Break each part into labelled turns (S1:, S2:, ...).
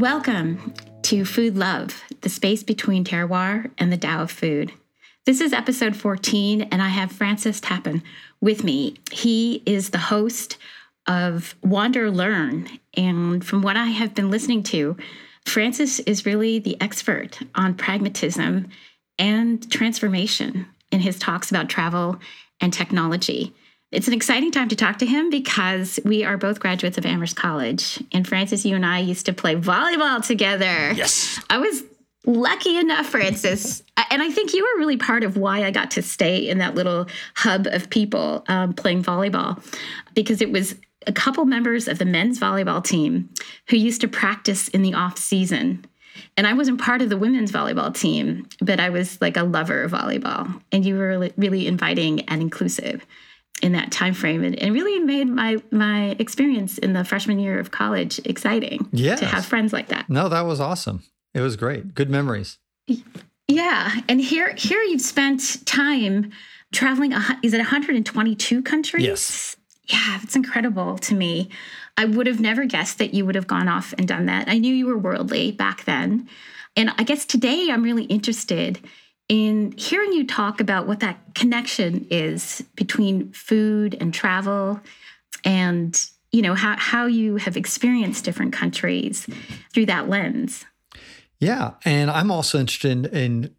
S1: Welcome to Food Love, the space between terroir and the Tao of food. This is episode 14, and I have Francis Tapon with me. He is the host of Wander Learn. And from what I have been listening to, Francis is really the expert on pragmatism and transformation in his talks about travel and technology. It's an exciting time to talk to him because we are both graduates of Amherst College. And Francis, you and I used to play volleyball together.
S2: Yes.
S1: I was lucky enough, Francis. And I think you were really part of why I got to stay in that little hub of people um, playing volleyball because it was a couple members of the men's volleyball team who used to practice in the off season. And I wasn't part of the women's volleyball team, but I was like a lover of volleyball. And you were really inviting and inclusive in that time frame and, and really made my my experience in the freshman year of college exciting
S2: yes.
S1: to have friends like that.
S2: No, that was awesome. It was great. Good memories.
S1: Yeah. And here here you've spent time traveling is it 122 countries?
S2: Yes.
S1: Yeah, it's incredible to me. I would have never guessed that you would have gone off and done that. I knew you were worldly back then. And I guess today I'm really interested in hearing you talk about what that connection is between food and travel and you know how, how you have experienced different countries through that lens
S2: yeah and i'm also interested in, in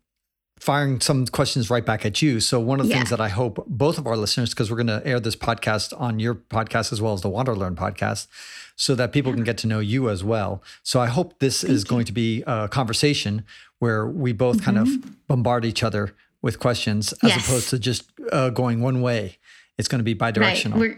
S2: firing some questions right back at you so one of the yeah. things that i hope both of our listeners because we're going to air this podcast on your podcast as well as the wander learn podcast so that people can get to know you as well so i hope this Thank is you. going to be a conversation where we both mm-hmm. kind of mm-hmm. bombard each other with questions as yes. opposed to just uh, going one way. It's going to be bidirectional.
S1: Right. We're,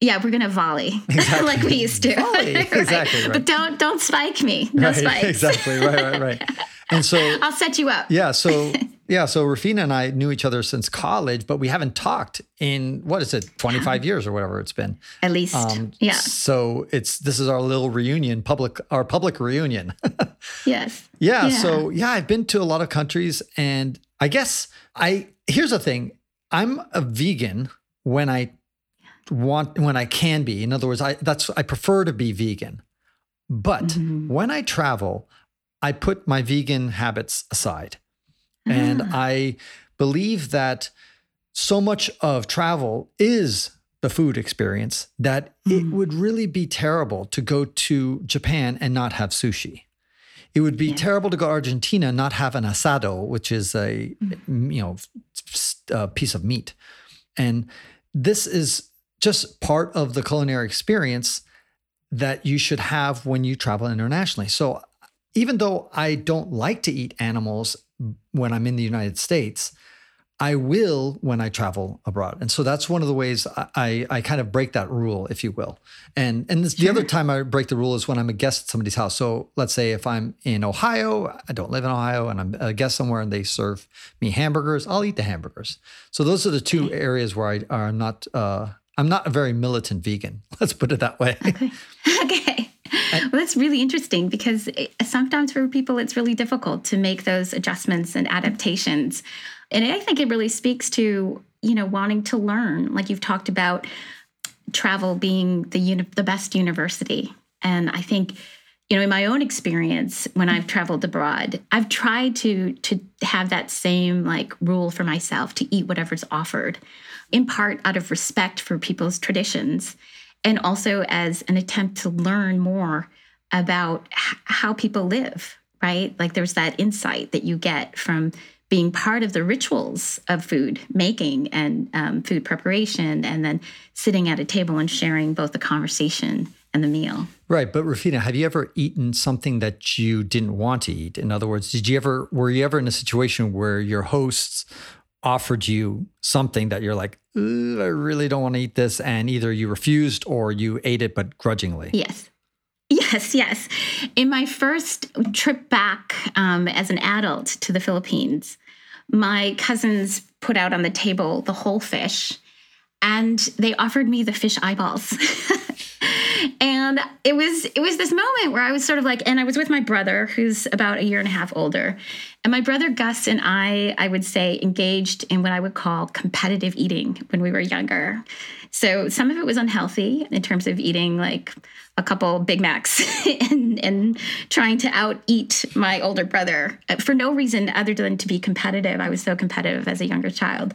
S1: yeah, we're gonna volley exactly. like we used to.
S2: Volley. right. Exactly. Right.
S1: But don't don't spike me. No
S2: right.
S1: spikes.
S2: Exactly. Right. Right. Right. And so
S1: I'll set you up.
S2: Yeah. So yeah. So Rufina and I knew each other since college, but we haven't talked in what is it, 25 years or whatever it's been.
S1: At least. Um, yeah.
S2: So it's this is our little reunion, public our public reunion.
S1: yes.
S2: Yeah, yeah. So yeah, I've been to a lot of countries and I guess I here's the thing. I'm a vegan when I want when I can be. In other words, I that's I prefer to be vegan. But mm-hmm. when I travel, I put my vegan habits aside. And ah. I believe that so much of travel is the food experience that mm. it would really be terrible to go to Japan and not have sushi. It would be yeah. terrible to go to Argentina and not have an asado, which is a mm. you know a piece of meat. And this is just part of the culinary experience that you should have when you travel internationally. So even though I don't like to eat animals when I'm in the United States, I will when I travel abroad. And so that's one of the ways I, I, kind of break that rule, if you will. And and this, the other time I break the rule is when I'm a guest at somebody's house. So let's say if I'm in Ohio, I don't live in Ohio, and I'm a guest somewhere and they serve me hamburgers, I'll eat the hamburgers. So those are the two areas where I are not uh, I'm not a very militant vegan. Let's put it that way.
S1: Okay. okay. Well, that's really interesting because sometimes for people it's really difficult to make those adjustments and adaptations. And I think it really speaks to, you know, wanting to learn. Like you've talked about travel being the uni- the best university. And I think you know in my own experience when i've traveled abroad i've tried to to have that same like rule for myself to eat whatever's offered in part out of respect for people's traditions and also as an attempt to learn more about h- how people live right like there's that insight that you get from being part of the rituals of food making and um, food preparation, and then sitting at a table and sharing both the conversation and the meal.
S2: Right. But Rufina, have you ever eaten something that you didn't want to eat? In other words, did you ever, were you ever in a situation where your hosts offered you something that you're like, I really don't want to eat this, and either you refused or you ate it, but grudgingly?
S1: Yes. Yes, yes. In my first trip back um, as an adult to the Philippines, my cousins put out on the table the whole fish and they offered me the fish eyeballs. And it was it was this moment where I was sort of like, and I was with my brother, who's about a year and a half older, and my brother Gus and I, I would say, engaged in what I would call competitive eating when we were younger. So some of it was unhealthy in terms of eating like a couple Big Macs and, and trying to out eat my older brother uh, for no reason other than to be competitive. I was so competitive as a younger child.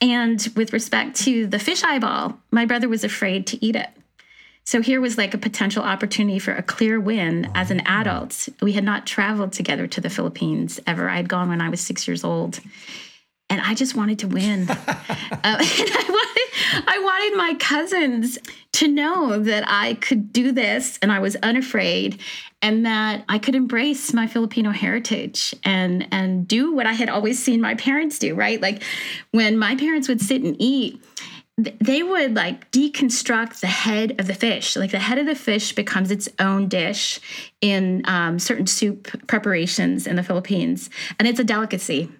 S1: And with respect to the fish eyeball, my brother was afraid to eat it. So here was like a potential opportunity for a clear win as an adult. We had not traveled together to the Philippines ever. I had gone when I was six years old and I just wanted to win. uh, and I wanted, I wanted my cousins to know that I could do this and I was unafraid and that I could embrace my Filipino heritage and and do what I had always seen my parents do, right? Like when my parents would sit and eat, they would like deconstruct the head of the fish. Like the head of the fish becomes its own dish in um, certain soup preparations in the Philippines, and it's a delicacy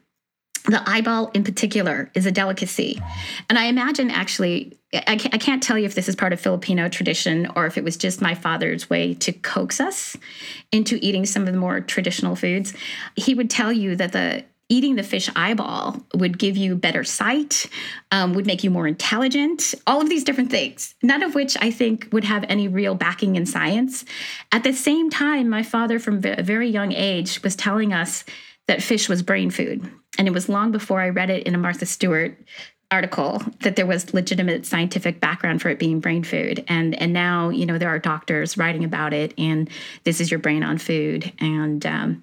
S1: the eyeball in particular is a delicacy. And I imagine actually, I can't, tell you if this is part of Filipino tradition or if it was just my father's way to coax us into eating some of the more traditional foods. He would tell you that the eating the fish eyeball would give you better sight, um, would make you more intelligent, all of these different things, none of which I think would have any real backing in science. At the same time, my father, from a very young age, was telling us that fish was brain food. And it was long before I read it in a Martha Stewart article that there was legitimate scientific background for it being brain food and and now you know there are doctors writing about it and this is your brain on food and um,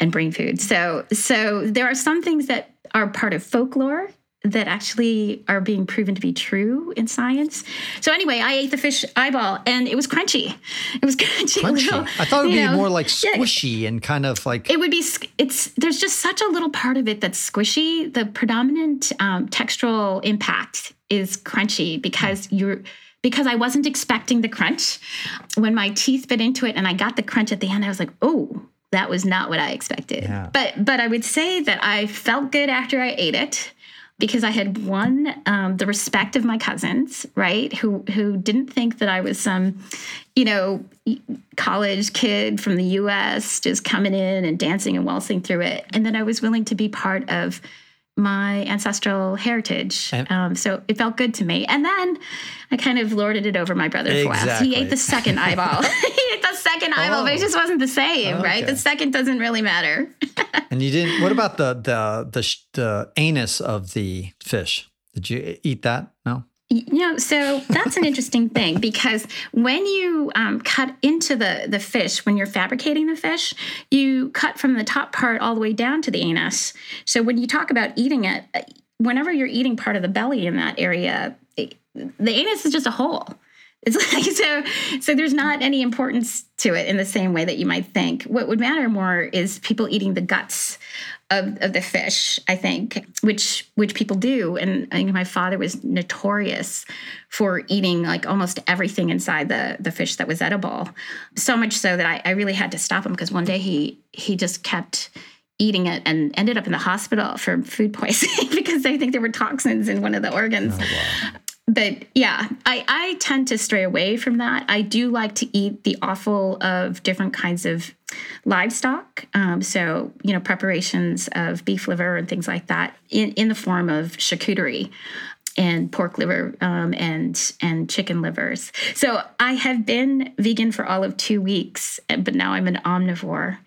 S1: and brain food so so there are some things that are part of folklore that actually are being proven to be true in science. So anyway, I ate the fish eyeball and it was crunchy. It was crunchy.
S2: crunchy. Little, I thought it would be know, more like squishy yeah, and kind of like
S1: it would be. It's there's just such a little part of it that's squishy. The predominant um, textural impact is crunchy because mm. you're because I wasn't expecting the crunch. When my teeth bit into it and I got the crunch at the end, I was like, oh. That was not what I expected. Yeah. But but I would say that I felt good after I ate it because I had won um, the respect of my cousins, right? Who who didn't think that I was some, you know, college kid from the U.S. just coming in and dancing and waltzing through it, and that I was willing to be part of my ancestral heritage. Um, so it felt good to me. And then I kind of lorded it over my brother exactly. for a while. He ate the second eyeball. he ate the second oh. eyeball, but it just wasn't the same, okay. right? The second doesn't really matter.
S2: and you didn't. What about the the the the anus of the fish? Did you eat that? No.
S1: You know, so that's an interesting thing because when you um, cut into the the fish, when you're fabricating the fish, you cut from the top part all the way down to the anus. So when you talk about eating it, uh, whenever you're eating part of the belly in that area, the anus is just a hole. It's like so so there's not any importance to it in the same way that you might think. What would matter more is people eating the guts of, of the fish, I think, which which people do. And I think my father was notorious for eating like almost everything inside the the fish that was edible. So much so that I, I really had to stop him because one day he he just kept eating it and ended up in the hospital for food poisoning because they think there were toxins in one of the organs. Oh, wow but yeah, I, I tend to stray away from that. I do like to eat the offal of different kinds of livestock. Um, so, you know, preparations of beef liver and things like that in, in the form of charcuterie and pork liver um, and and chicken livers. So I have been vegan for all of two weeks, but now I'm an omnivore,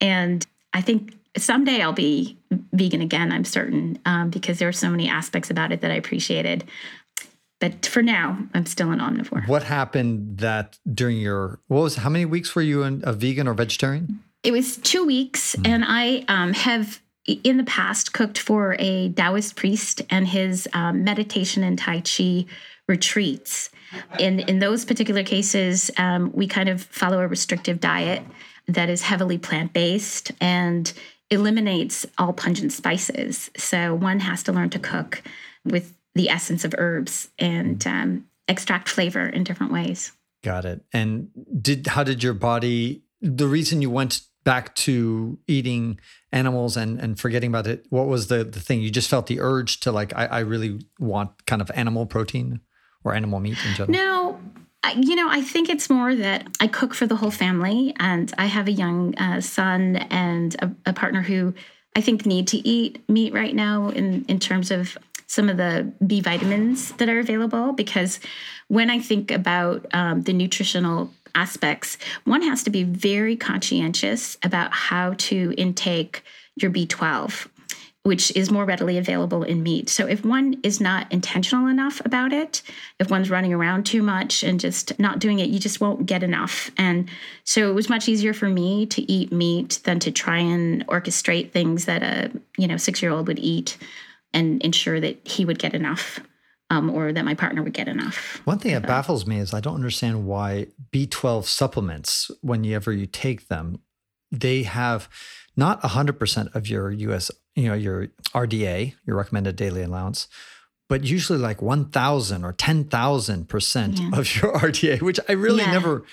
S1: and I think someday I'll be vegan again. I'm certain um, because there are so many aspects about it that I appreciated. But for now, I'm still an omnivore.
S2: What happened that during your what was how many weeks were you a vegan or vegetarian?
S1: It was two weeks, mm. and I um, have in the past cooked for a Taoist priest and his um, meditation and Tai Chi retreats. In in those particular cases, um, we kind of follow a restrictive diet that is heavily plant based and eliminates all pungent spices. So one has to learn to cook with the essence of herbs and um, extract flavor in different ways.
S2: Got it. And did how did your body? The reason you went back to eating animals and and forgetting about it. What was the the thing? You just felt the urge to like I, I really want kind of animal protein. or animal meat in general?
S1: No, you know, I think it's more that I cook for the whole family, and I have a young uh, son and a, a, partner who I think need to eat meat right now in in terms of some of the B vitamins that are available. Because when I think about um, the nutritional aspects, one has to be very conscientious about how to intake your B12 which is more readily available in meat. So if one is not intentional enough about it, if one's running around too much and just not doing it, you just won't get enough. And so it was much easier for me to eat meat than to try and orchestrate things that a, you know, 6-year-old would eat and ensure that he would get enough. Um, or that my partner would get enough.
S2: One thing that baffles me is I don't understand why B12 supplements, whenever you take them, they have not 100% of your US, you know, your RDA, your recommended daily allowance, but usually like 1000 or 10,000% yeah. of your RDA, which I really yeah. never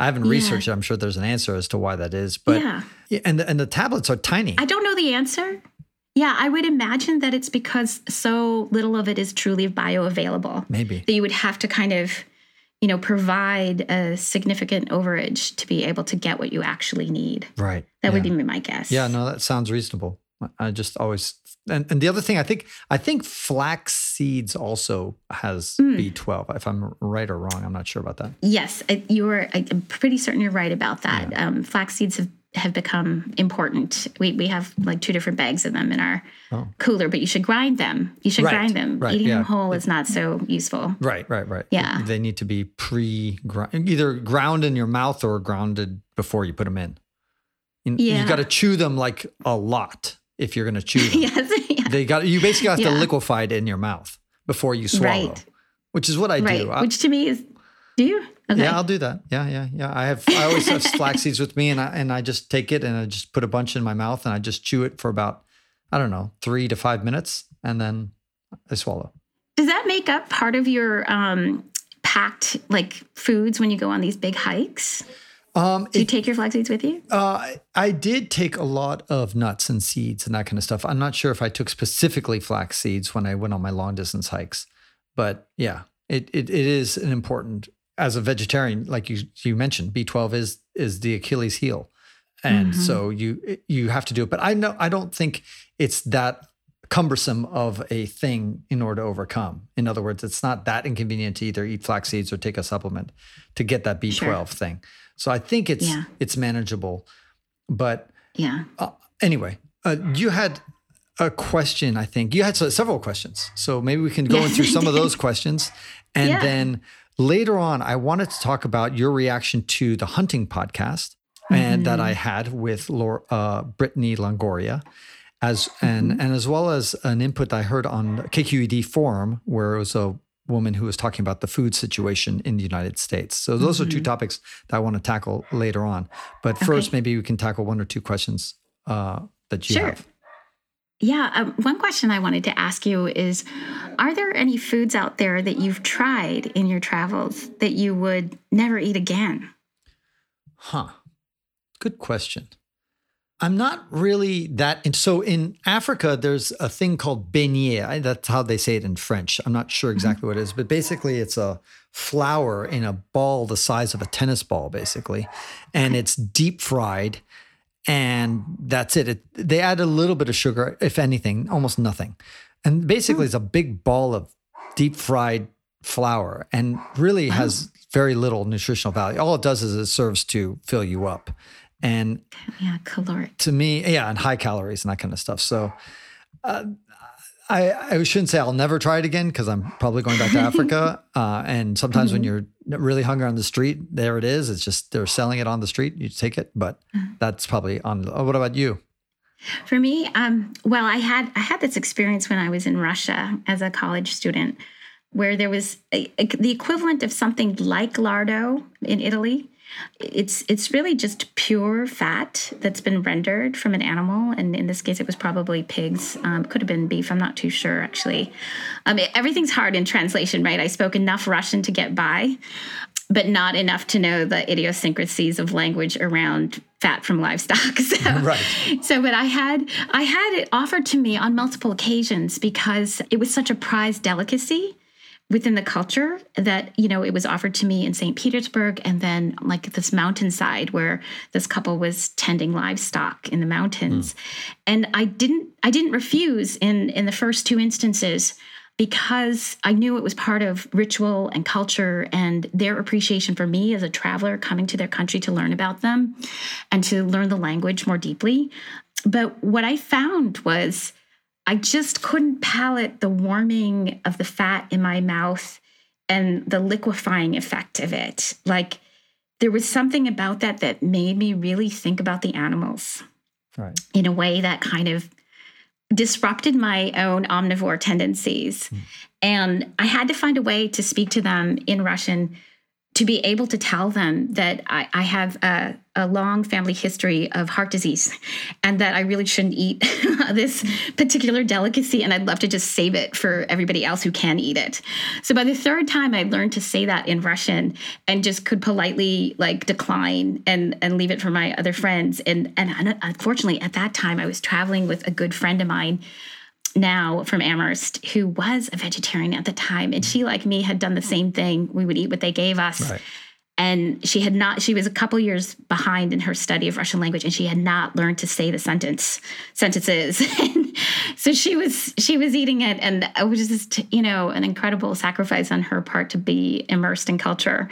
S2: I haven't yeah. researched it. I'm sure there's an answer as to why that is, but yeah. and the, and the tablets are tiny.
S1: I don't know the answer. Yeah, I would imagine that it's because so little of it is truly bioavailable.
S2: Maybe.
S1: That you would have to kind of you know, provide a significant overage to be able to get what you actually need.
S2: Right.
S1: That yeah. would be my guess.
S2: Yeah, no, that sounds reasonable. I just always and, and the other thing I think I think flax seeds also has mm. B12. If I'm right or wrong, I'm not sure about that.
S1: Yes, you're. I'm pretty certain you're right about that. Yeah. Um, flax seeds have have become important. We we have like two different bags of them in our oh. cooler, but you should grind them. You should right. grind them. Right. Eating yeah. them whole is not so useful.
S2: Right, right, right.
S1: Yeah.
S2: They need to be pre ground, either ground in your mouth or grounded before you put them in. yeah. You got to chew them like a lot if you're going to chew them. yes. Yeah. They got you basically have yeah. to liquefy it in your mouth before you swallow. Right. Which is what I right. do.
S1: Which to me is do you? Okay.
S2: Yeah, I'll do that. Yeah, yeah, yeah. I have I always have flax seeds with me and I and I just take it and I just put a bunch in my mouth and I just chew it for about I don't know, 3 to 5 minutes and then I swallow.
S1: Does that make up part of your um packed like foods when you go on these big hikes? Um, Do you it, take your flax seeds with you?
S2: Uh, I did take a lot of nuts and seeds and that kind of stuff. I'm not sure if I took specifically flax seeds when I went on my long distance hikes, but yeah, it, it, it is an important as a vegetarian, like you you mentioned, B12 is is the Achilles heel, and mm-hmm. so you you have to do it. But I know I don't think it's that cumbersome of a thing in order to overcome. In other words, it's not that inconvenient to either eat flax seeds or take a supplement to get that B12 sure. thing. So I think it's yeah. it's manageable. But
S1: yeah.
S2: Uh, anyway, uh, you had a question. I think you had several questions. So maybe we can go yes, through some of those questions, and yeah. then Later on, I wanted to talk about your reaction to the hunting podcast mm-hmm. and that I had with Laura, uh, Brittany Longoria, as and mm-hmm. and as well as an input I heard on KQED forum where it was a woman who was talking about the food situation in the United States. So those mm-hmm. are two mm-hmm. topics that I want to tackle later on. But first, okay. maybe we can tackle one or two questions uh, that you
S1: sure.
S2: have.
S1: Yeah. Um, one question I wanted to ask you is Are there any foods out there that you've tried in your travels that you would never eat again?
S2: Huh. Good question. I'm not really that. And so in Africa, there's a thing called beignet. That's how they say it in French. I'm not sure mm-hmm. exactly what it is, but basically, it's a flour in a ball the size of a tennis ball, basically. And it's deep fried and that's it. it. They add a little bit of sugar, if anything, almost nothing. And basically, mm. it's a big ball of deep fried flour and really has very little nutritional value. All it does is it serves to fill you up. And
S1: yeah, caloric.
S2: To me, yeah, and high calories and that kind of stuff. So uh, I, I shouldn't say I'll never try it again because I'm probably going back to Africa. Uh, and sometimes mm-hmm. when you're really hungry on the street, there it is. It's just they're selling it on the street. You take it, but mm-hmm. that's probably on. Oh, what about you?
S1: For me, um, well, I had I had this experience when I was in Russia as a college student, where there was a, a, the equivalent of something like lardo in Italy, it's it's really just pure fat that's been rendered from an animal, and in this case, it was probably pigs. Um, could have been beef. I'm not too sure actually. Um, it, everything's hard in translation, right? I spoke enough Russian to get by, but not enough to know the idiosyncrasies of language around fat from livestock. So,
S2: right.
S1: So, but I had I had it offered to me on multiple occasions because it was such a prized delicacy within the culture that you know it was offered to me in St. Petersburg and then like this mountainside where this couple was tending livestock in the mountains mm. and I didn't I didn't refuse in in the first two instances because I knew it was part of ritual and culture and their appreciation for me as a traveler coming to their country to learn about them and to learn the language more deeply but what I found was I just couldn't palate the warming of the fat in my mouth and the liquefying effect of it. Like there was something about that that made me really think about the animals right. in a way that kind of disrupted my own omnivore tendencies. Mm. And I had to find a way to speak to them in Russian to be able to tell them that I, I have a, a, long family history of heart disease and that I really shouldn't eat this particular delicacy and I'd love to just save it for everybody else who can eat it. So by the third time I learned to say that in Russian and just could politely like decline and and leave it for my other friends and and unfortunately at that time I was traveling with a good friend of mine now from Amherst who was a vegetarian at the time. And she, like me, had done the same thing. We would eat what they gave us. Right. And she had not, she was a couple years behind in her study of Russian language and she had not learned to say the sentence sentences. so she was, she was eating it. And it was just, you know, an incredible sacrifice on her part to be immersed in culture.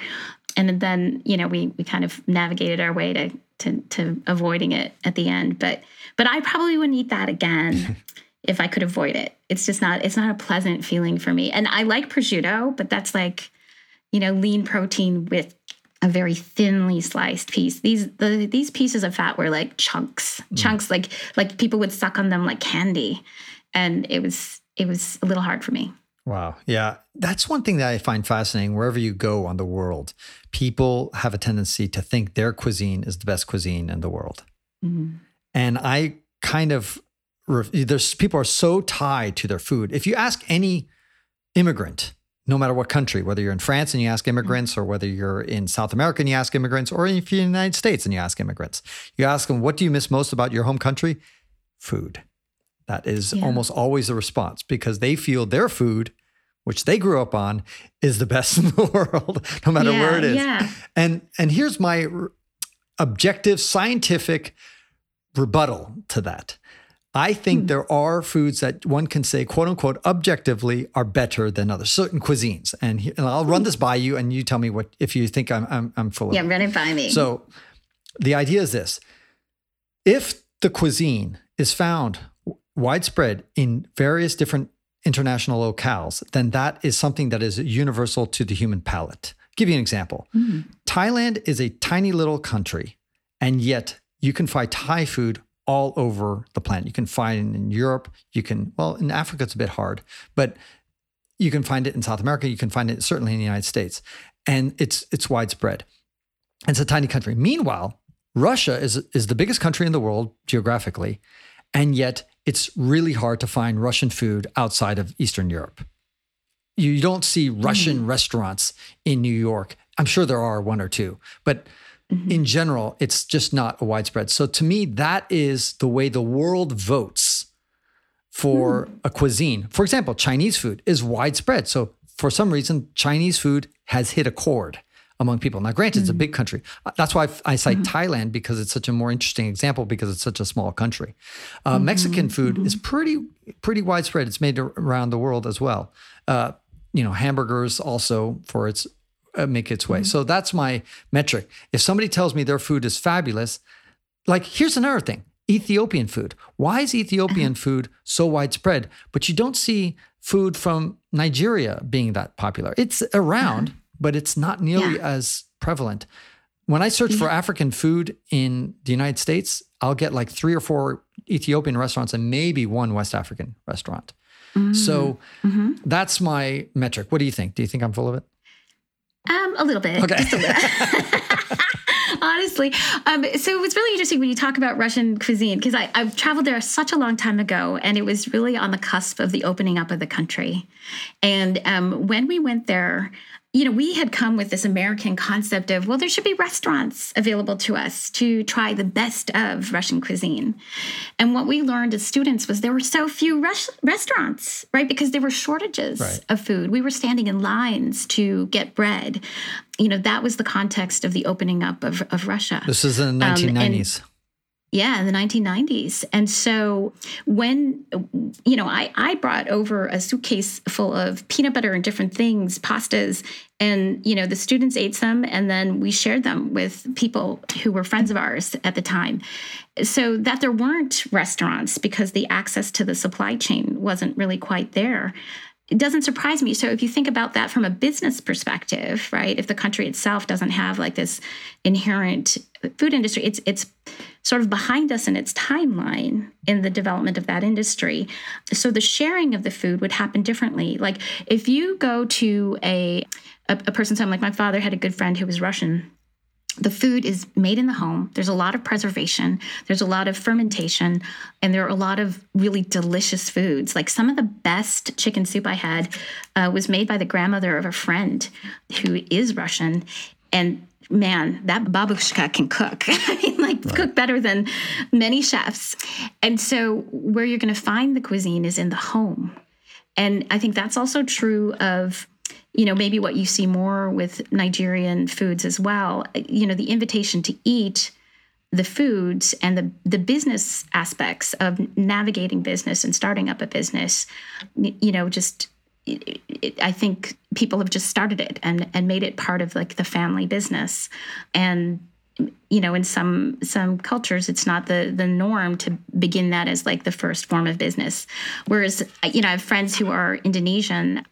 S1: And then, you know, we, we kind of navigated our way to, to, to avoiding it at the end. But, but I probably wouldn't eat that again. if I could avoid it. It's just not it's not a pleasant feeling for me. And I like prosciutto, but that's like, you know, lean protein with a very thinly sliced piece. These the these pieces of fat were like chunks. Mm. Chunks like like people would suck on them like candy. And it was it was a little hard for me.
S2: Wow. Yeah. That's one thing that I find fascinating. Wherever you go on the world, people have a tendency to think their cuisine is the best cuisine in the world. Mm-hmm. And I kind of there's people are so tied to their food. If you ask any immigrant, no matter what country, whether you're in France and you ask mm-hmm. immigrants, or whether you're in South America and you ask immigrants, or if you're in the United States and you ask immigrants, you ask them, what do you miss most about your home country? Food. That is yeah. almost always the response because they feel their food, which they grew up on, is the best in the world, no matter yeah, where it is. Yeah. And and here's my objective scientific rebuttal to that. I think hmm. there are foods that one can say, quote unquote, objectively are better than others, certain cuisines. And, he, and I'll run hmm. this by you and you tell me what, if you think I'm, I'm, I'm full
S1: yeah,
S2: of
S1: Yeah, run it by me.
S2: So the idea is this if the cuisine is found widespread in various different international locales, then that is something that is universal to the human palate. I'll give you an example. Mm. Thailand is a tiny little country, and yet you can find Thai food all over the planet. You can find it in Europe. You can, well, in Africa, it's a bit hard, but you can find it in South America. You can find it certainly in the United States. And it's it's widespread. It's a tiny country. Meanwhile, Russia is is the biggest country in the world geographically, and yet it's really hard to find Russian food outside of Eastern Europe. You don't see Russian mm-hmm. restaurants in New York. I'm sure there are one or two, but Mm-hmm. In general, it's just not a widespread. So to me, that is the way the world votes for mm. a cuisine. For example, Chinese food is widespread. So for some reason, Chinese food has hit a chord among people. Now, granted, mm it's a mm. big country. Uh, that's why I cite mm-hmm. Thailand because it's such a more interesting example because it's such a small country. Uh, mm-hmm. Mexican food mm-hmm. is pretty pretty widespread. It's made around the world as well. Uh, you know, hamburgers also for its make its way. Mm-hmm. So that's my metric. If somebody tells me their food is fabulous, like here's another thing Ethiopian food. Why is Ethiopian food so widespread, but you don't see food from Nigeria being that popular? It's around, uh-huh. but it's not nearly yeah. as prevalent. When I search yeah. for African food in the United States, I'll get like three or four Ethiopian restaurants and maybe one West African restaurant. Mm-hmm. So that's my metric. What do you think? Do you think I'm full of it?
S1: Um, a little bit. Okay. Just a little. Honestly. Um, so it was really interesting when you talk about Russian cuisine because I've traveled there such a long time ago and it was really on the cusp of the opening up of the country. And um, when we went there, you know, we had come with this American concept of, well, there should be restaurants available to us to try the best of Russian cuisine. And what we learned as students was there were so few res- restaurants, right? Because there were shortages right. of food. We were standing in lines to get bread. You know, that was the context of the opening up of, of Russia.
S2: This is in the 1990s. Um,
S1: yeah, in the 1990s. And so when, you know, I, I brought over a suitcase full of peanut butter and different things, pastas, and, you know, the students ate some and then we shared them with people who were friends of ours at the time. So that there weren't restaurants because the access to the supply chain wasn't really quite there it doesn't surprise me. So if you think about that from a business perspective, right? If the country itself doesn't have like this inherent food industry, it's it's sort of behind us in its timeline in the development of that industry. So the sharing of the food would happen differently. Like if you go to a a, a person's home, like my father had a good friend who was Russian the food is made in the home. There's a lot of preservation, there's a lot of fermentation, and there are a lot of really delicious foods. Like some of the best chicken soup I had uh, was made by the grandmother of a friend who is Russian. And man, that babushka can cook. I mean, like right. cook better than many chefs. And so, where you're going to find the cuisine is in the home. And I think that's also true of you know, maybe what you see more with Nigerian foods as well, you know, the invitation to eat the foods and the the business aspects of navigating business and starting up a business, you know, just it, it, I think people have just started it and and made it part of like the family business, and you know in some some cultures it's not the the norm to begin that as like the first form of business whereas you know i have friends who are indonesian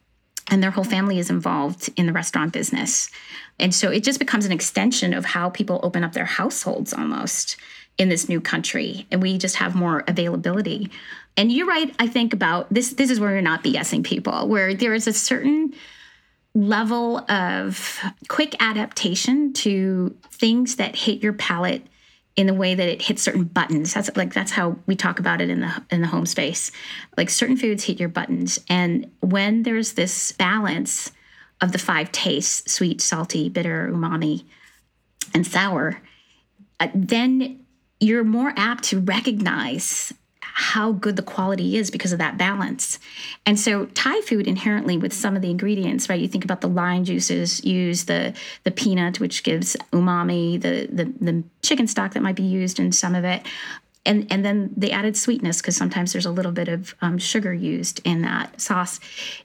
S1: and their whole family is involved in the restaurant business. And so it just becomes an extension of how people open up their households almost in this new country. And we just have more availability. And you're right, I think about this this is where you're not BSing people, where there is a certain level of quick adaptation to things that hit your palate in the way that it hits certain buttons. That's like that's how we talk about it in the in the home space. Like certain foods hit your buttons, and when there's this balance of the five tastes: sweet, salty, bitter, umami, and sour, uh, then you're more apt to recognize how good the quality is because of that balance. And so Thai food inherently with some of the ingredients, right? You think about the lime juices, use the the peanut, which gives umami, the the, the chicken stock that might be used in some of it. And, and then the added sweetness because sometimes there's a little bit of um, sugar used in that sauce.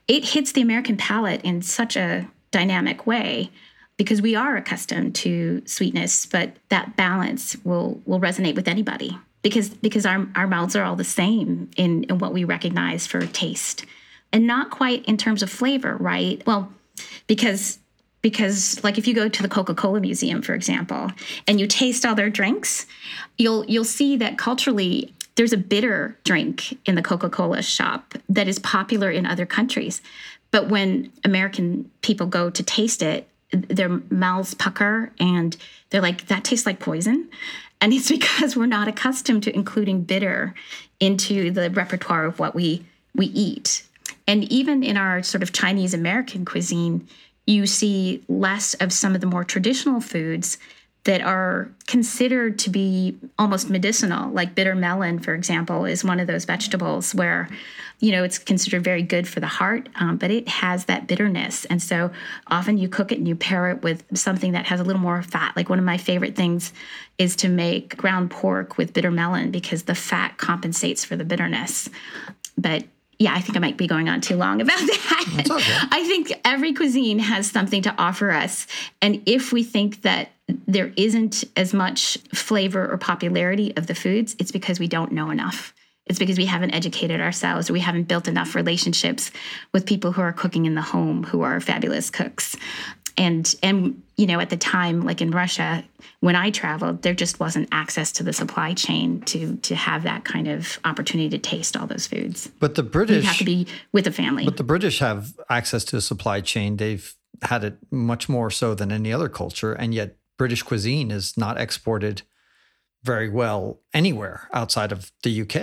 S1: It hits the American palate in such a dynamic way because we are accustomed to sweetness, but that balance will will resonate with anybody because because our, our mouths are all the same in, in what we recognize for taste. And not quite in terms of flavor right? Well because because like if you go to the coca-cola museum for example and you taste all their drinks you'll you'll see that culturally there's a bitter drink in the coca-cola shop that is popular in other countries. But when american people go to taste it their mouths pucker and they're like that tastes like poison and it's because we're not accustomed to including bitter into the repertoire of what we we eat. And even in our sort of Chinese American cuisine, you see less of some of the more traditional foods that are considered to be almost medicinal, like bitter melon, for example, is one of those vegetables where, you know, it's considered very good for the heart, um, but it has that bitterness. And so often you cook it and you pair it with something that has a little more fat. Like one of my favorite things is to make ground pork with bitter melon because the fat compensates for the bitterness. But yeah, I think I might be going on too long about that. Okay. I think every cuisine has something to offer us. And if we think that there isn't as much flavor or popularity of the foods, it's because we don't know enough. It's because we haven't educated ourselves or we haven't built enough relationships with people who are cooking in the home who are fabulous cooks. And and you know at the time like in russia when i traveled there just wasn't access to the supply chain to to have that kind of opportunity to taste all those foods.
S2: But the british
S1: you have to be with a family.
S2: But the british have access to a supply chain. They've had it much more so than any other culture and yet british cuisine is not exported very well anywhere outside of the uk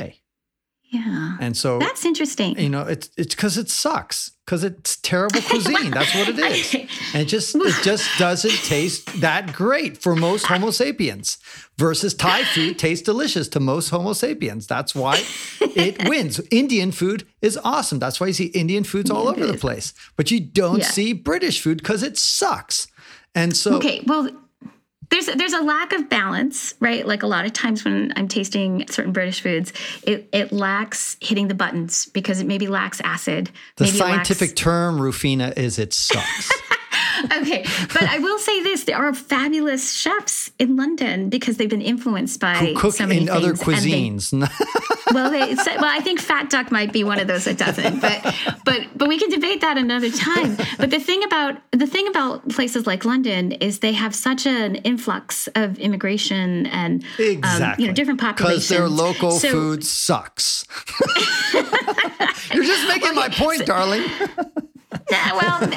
S1: Yeah.
S2: And so
S1: That's interesting.
S2: you know, it's it's because it sucks because it's terrible cuisine. That's what it is, and it just it just doesn't taste that great for most Homo sapiens. Versus Thai food tastes delicious to most Homo sapiens. That's why it wins. Indian food is awesome. That's why you see Indian foods all over the place, but you don't
S1: Yeah.
S2: see British food because it sucks. And so,
S1: Okay, well, there's there's a lack of balance, right? Like a lot of times when I'm tasting certain British foods, it, it lacks hitting the buttons because it maybe lacks acid.
S2: the
S1: maybe it lacks-
S2: scientific term, Rufina, is it sucks.
S1: okay, but I will say this: there are fabulous chefs in London because they've been influenced by
S2: Who cook
S1: so many
S2: in other
S1: things, they-
S2: cuisines.
S1: well, they so- well, I think fat duck might be one of those that doesn't, but but but we can debate that another time. But the thing about the thing about places like London is they have such an influx of immigration and
S2: Exactly.
S1: um, you know different populations
S2: Because their local
S1: So-
S2: food sucks. You're just making my point, darling.
S1: Yeah, well,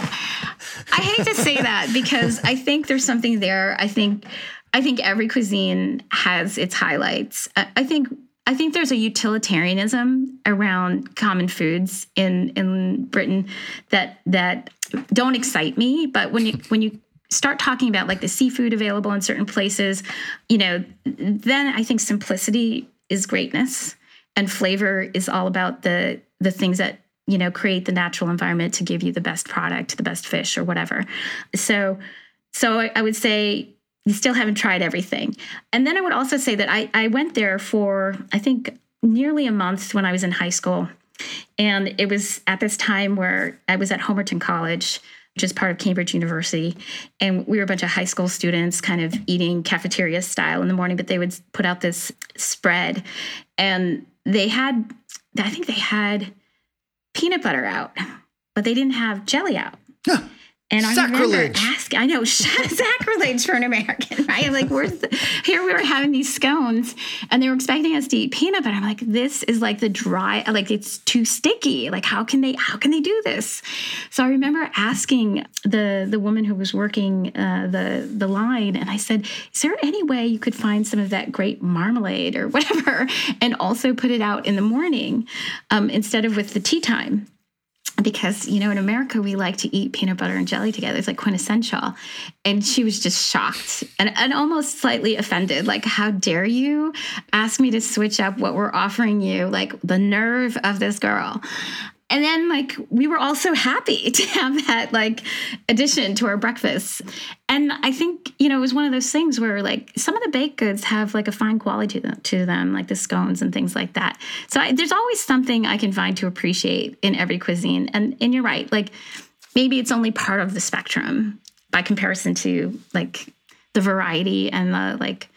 S1: I hate to say that because I think there's something there. I think I think every cuisine has its highlights. I think I think there's a utilitarianism around common foods in in Britain that that don't excite me. But when you when you start talking about like the seafood available in certain places, you know, then I think simplicity is greatness and flavor is all about the the things that you know create the natural environment to give you the best product the best fish or whatever so so i, I would say still haven't tried everything and then i would also say that i i went there for i think nearly a month when i was in high school and it was at this time where i was at homerton college which is part of Cambridge University. And we were a bunch of high school students kind of eating cafeteria style in the morning, but they would put out this spread. And they had, I think they had peanut butter out, but they didn't have jelly out. And I remember
S2: Sacrilege.
S1: asking, I know, sacrilege for an American, right? I'm like, where's the, here we were having these scones and they were expecting us to eat peanut butter. I'm like, this is like the dry, like it's too sticky. Like, how can they, how can they do this? So I remember asking the, the woman who was working uh, the, the line and I said, is there any way you could find some of that great marmalade or whatever and also put it out in the morning um, instead of with the tea time? Because you know in america we like to eat peanut butter and jelly together. It's like quintessential. And she was just shocked and, and almost slightly offended. Like how dare you ask me to switch up what we're offering you like the nerve of this girl and then like we were all so happy to have that like addition to our breakfast and i think you know it was one of those things where like some of the baked goods have like a fine quality to them, like the scones and things like that. So I, there's always something i can find to appreciate in every cuisine. And and you're right like maybe it's only part of the spectrum by comparison to like the variety and the like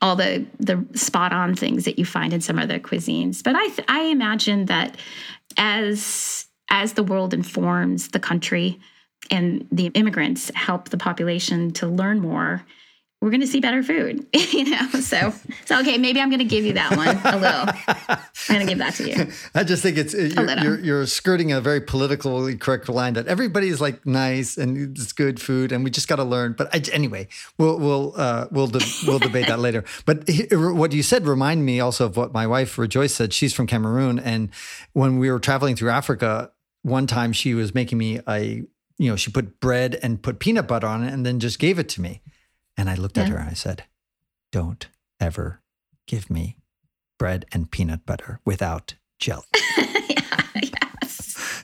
S1: all the the spot on things that you find in some other cuisines. But I th- I imagine that as as the world informs the country and the immigrants help the population to learn more, we're going to see better food. you know, so so okay, maybe I'm going to give you that one a little. I'm going to give that to you.
S2: I just think it's you're, you're, you're skirting a very politically correct line that everybody's like nice and it's good food and we just got to learn. But I, anyway, we'll we'll uh, we'll de- we'll debate that later. But he- what you said reminded me also of what my wife Rejoice said. She's from Cameroon, and when we were traveling through Africa, one time she was making me a you know she put bread and put peanut butter on it and then just gave it to me, and I looked at her and I said, "Don't ever give me." Bread and peanut butter without jelly.
S1: yes.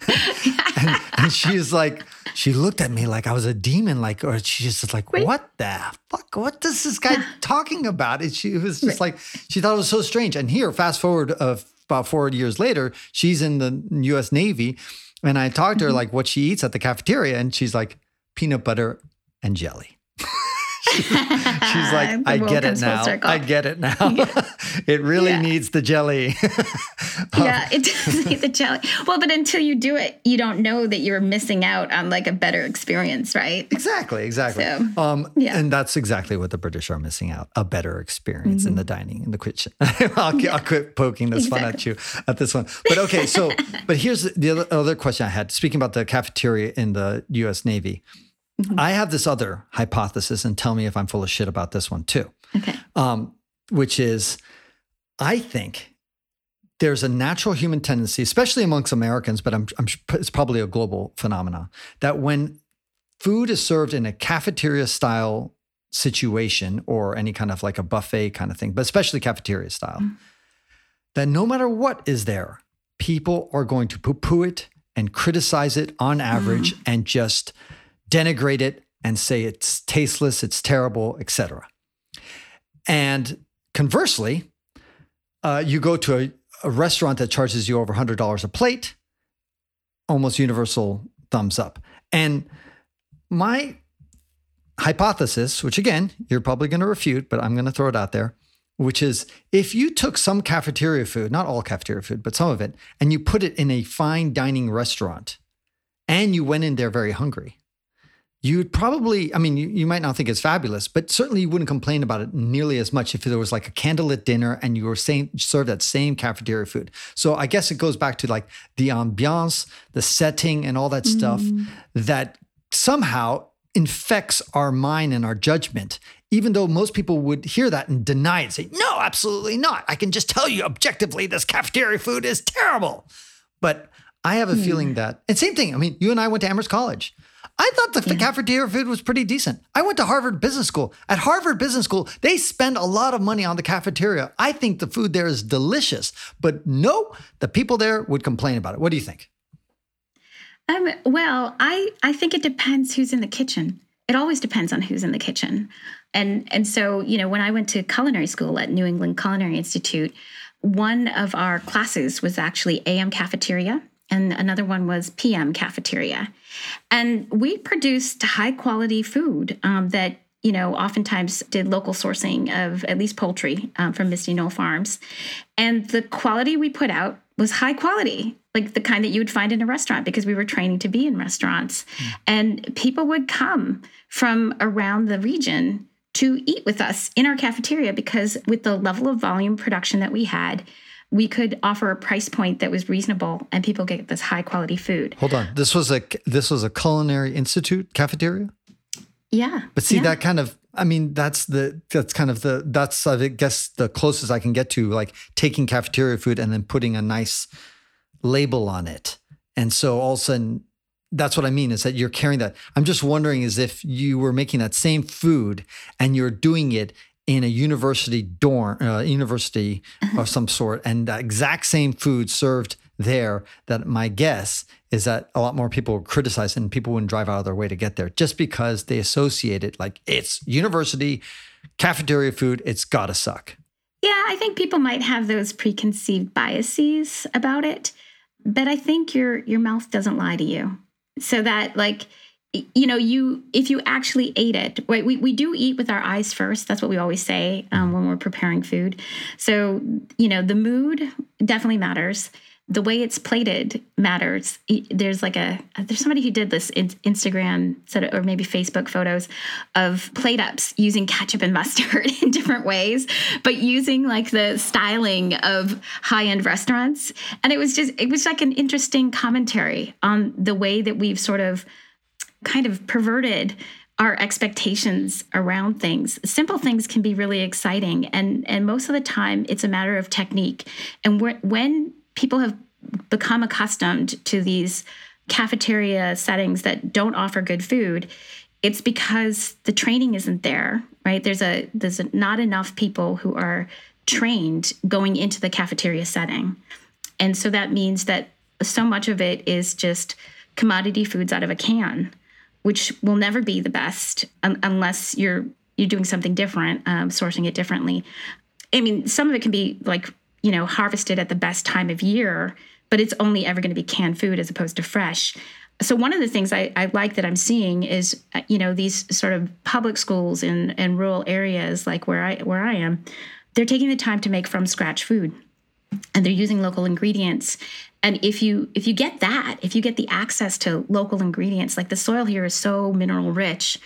S2: and, and she's like, she looked at me like I was a demon, like, or she just like,
S1: Wait.
S2: what the fuck? What is this guy talking about? And she was just like, she thought it was so strange. And here, fast forward of about four years later, she's in the U.S. Navy, and I talked to
S1: Mm-hmm.
S2: her like what she eats at the cafeteria, and she's like, peanut butter and jelly. She's like, I get it now. I get it now. it really
S1: Yeah.
S2: needs the jelly.
S1: yeah, it does need the jelly. Well, but until you do it, you don't know that you're missing out on like a better experience, right?
S2: Exactly, exactly.
S1: So,
S2: um,
S1: yeah.
S2: And that's exactly what the British are missing out a better experience
S1: Mm-hmm.
S2: in the dining, in the kitchen. I'll, I'll quit poking this fun at you at this one. But okay, so, but here's the other question I had speaking about the cafeteria in the US Navy.
S1: Mm-hmm.
S2: I have this other hypothesis, and tell me if I'm full of shit about this one too,
S1: Okay.
S2: um, which is I think there's a natural human tendency, especially amongst Americans, but I'm, I'm it's probably a global phenomenon, that when food is served in a cafeteria style situation or any kind of like a buffet kind of thing, but especially cafeteria style, mm. that no matter what is there, people are going to poo poo it and criticize it on average mm. and just denigrate it and say it's tasteless, it's terrible, etc. And conversely, uh, you go to a, a restaurant that charges you over $100 a plate, almost universal thumbs up. And my hypothesis, which again, you're probably going to refute, but I'm going to throw it out there, which is if you took some cafeteria food, not all cafeteria food, but some of it, and you put it in a fine dining restaurant and you went in there very hungry, you'd probably, I mean, you, you might not think it's fabulous, but certainly you wouldn't complain about it nearly as much if there was like a candlelit dinner and you were same, served that same cafeteria food. So I guess it goes back to like the ambiance, the setting, and all that mm. stuff that somehow infects our mind and our judgment, even though most people would hear that and deny it say, no, absolutely not. I can just tell you objectively this cafeteria food is terrible. But I have a mm. feeling that, and same thing, I mean, you and I went to Amherst College. I thought the, yeah. cafeteria food was pretty decent. I went to Harvard Business School. At Harvard Business School, they spend a lot of money on the cafeteria. I think the food there is delicious, but no, the people there would complain about it. What do you think?
S1: Um, well, I, I think it depends who's in the kitchen. It always depends on who's in the kitchen. And and so, you know, when I went to culinary school at New England Culinary Institute, one of our classes was actually AM cafeteria and another one was PM cafeteria. And we produced high quality food um, that you know, oftentimes did local sourcing of at least poultry um, from Misty Knoll Farms. And the quality we put out was high quality, like the kind that you would find in a restaurant because we were training to be in restaurants. Mm. And people would come from around the region to eat with us in our cafeteria because with the level of volume production that we had, we could offer a price point that was reasonable and people get this high quality food.
S2: Hold on. This was a this was a culinary institute cafeteria?
S1: Yeah.
S2: But see
S1: yeah.
S2: that kind of I mean, that's the that's kind of the that's I guess the closest I can get to like taking cafeteria food and then putting a nice label on it. And so all of a sudden, that's what I mean is that you're carrying that. I'm just wondering as if you were making that same food and you're doing it in a university dorm, uh, university uh-huh. of some sort, and that exact same food served there. That my guess is that a lot more people would criticize and people wouldn't drive out of their way to get there just because they associate it like it's university cafeteria food, it's gotta suck.
S1: Yeah, I think people might have those preconceived biases about it, but I think your your mouth doesn't lie to you. So that like you know you if you actually ate it right we, we do eat with our eyes first that's what we always say um, when we're preparing food so you know the mood definitely matters the way it's plated matters. There's like a there's somebody who did this in Instagram or maybe Facebook photos of plate ups using ketchup and mustard in different ways, but using like the styling of high end restaurants. And it was just it was like an interesting commentary on the way that we've sort of kind of perverted our expectations around things. Simple things can be really exciting, and and most of the time it's a matter of technique. And when people have become accustomed to these cafeteria settings that don't offer good food it's because the training isn't there right there's a there's a, not enough people who are trained going into the cafeteria setting and so that means that so much of it is just commodity foods out of a can which will never be the best um, unless you're you're doing something different um, sourcing it differently i mean some of it can be like you know, harvested at the best time of year, but it's only ever going to be canned food as opposed to fresh. So one of the things I, I like that I'm seeing is, uh, you know, these sort of public schools in, in rural areas like where I where I am, they're taking the time to make from scratch food, and they're using local ingredients. And if you if you get that, if you get the access to local ingredients, like the soil here is so mineral rich,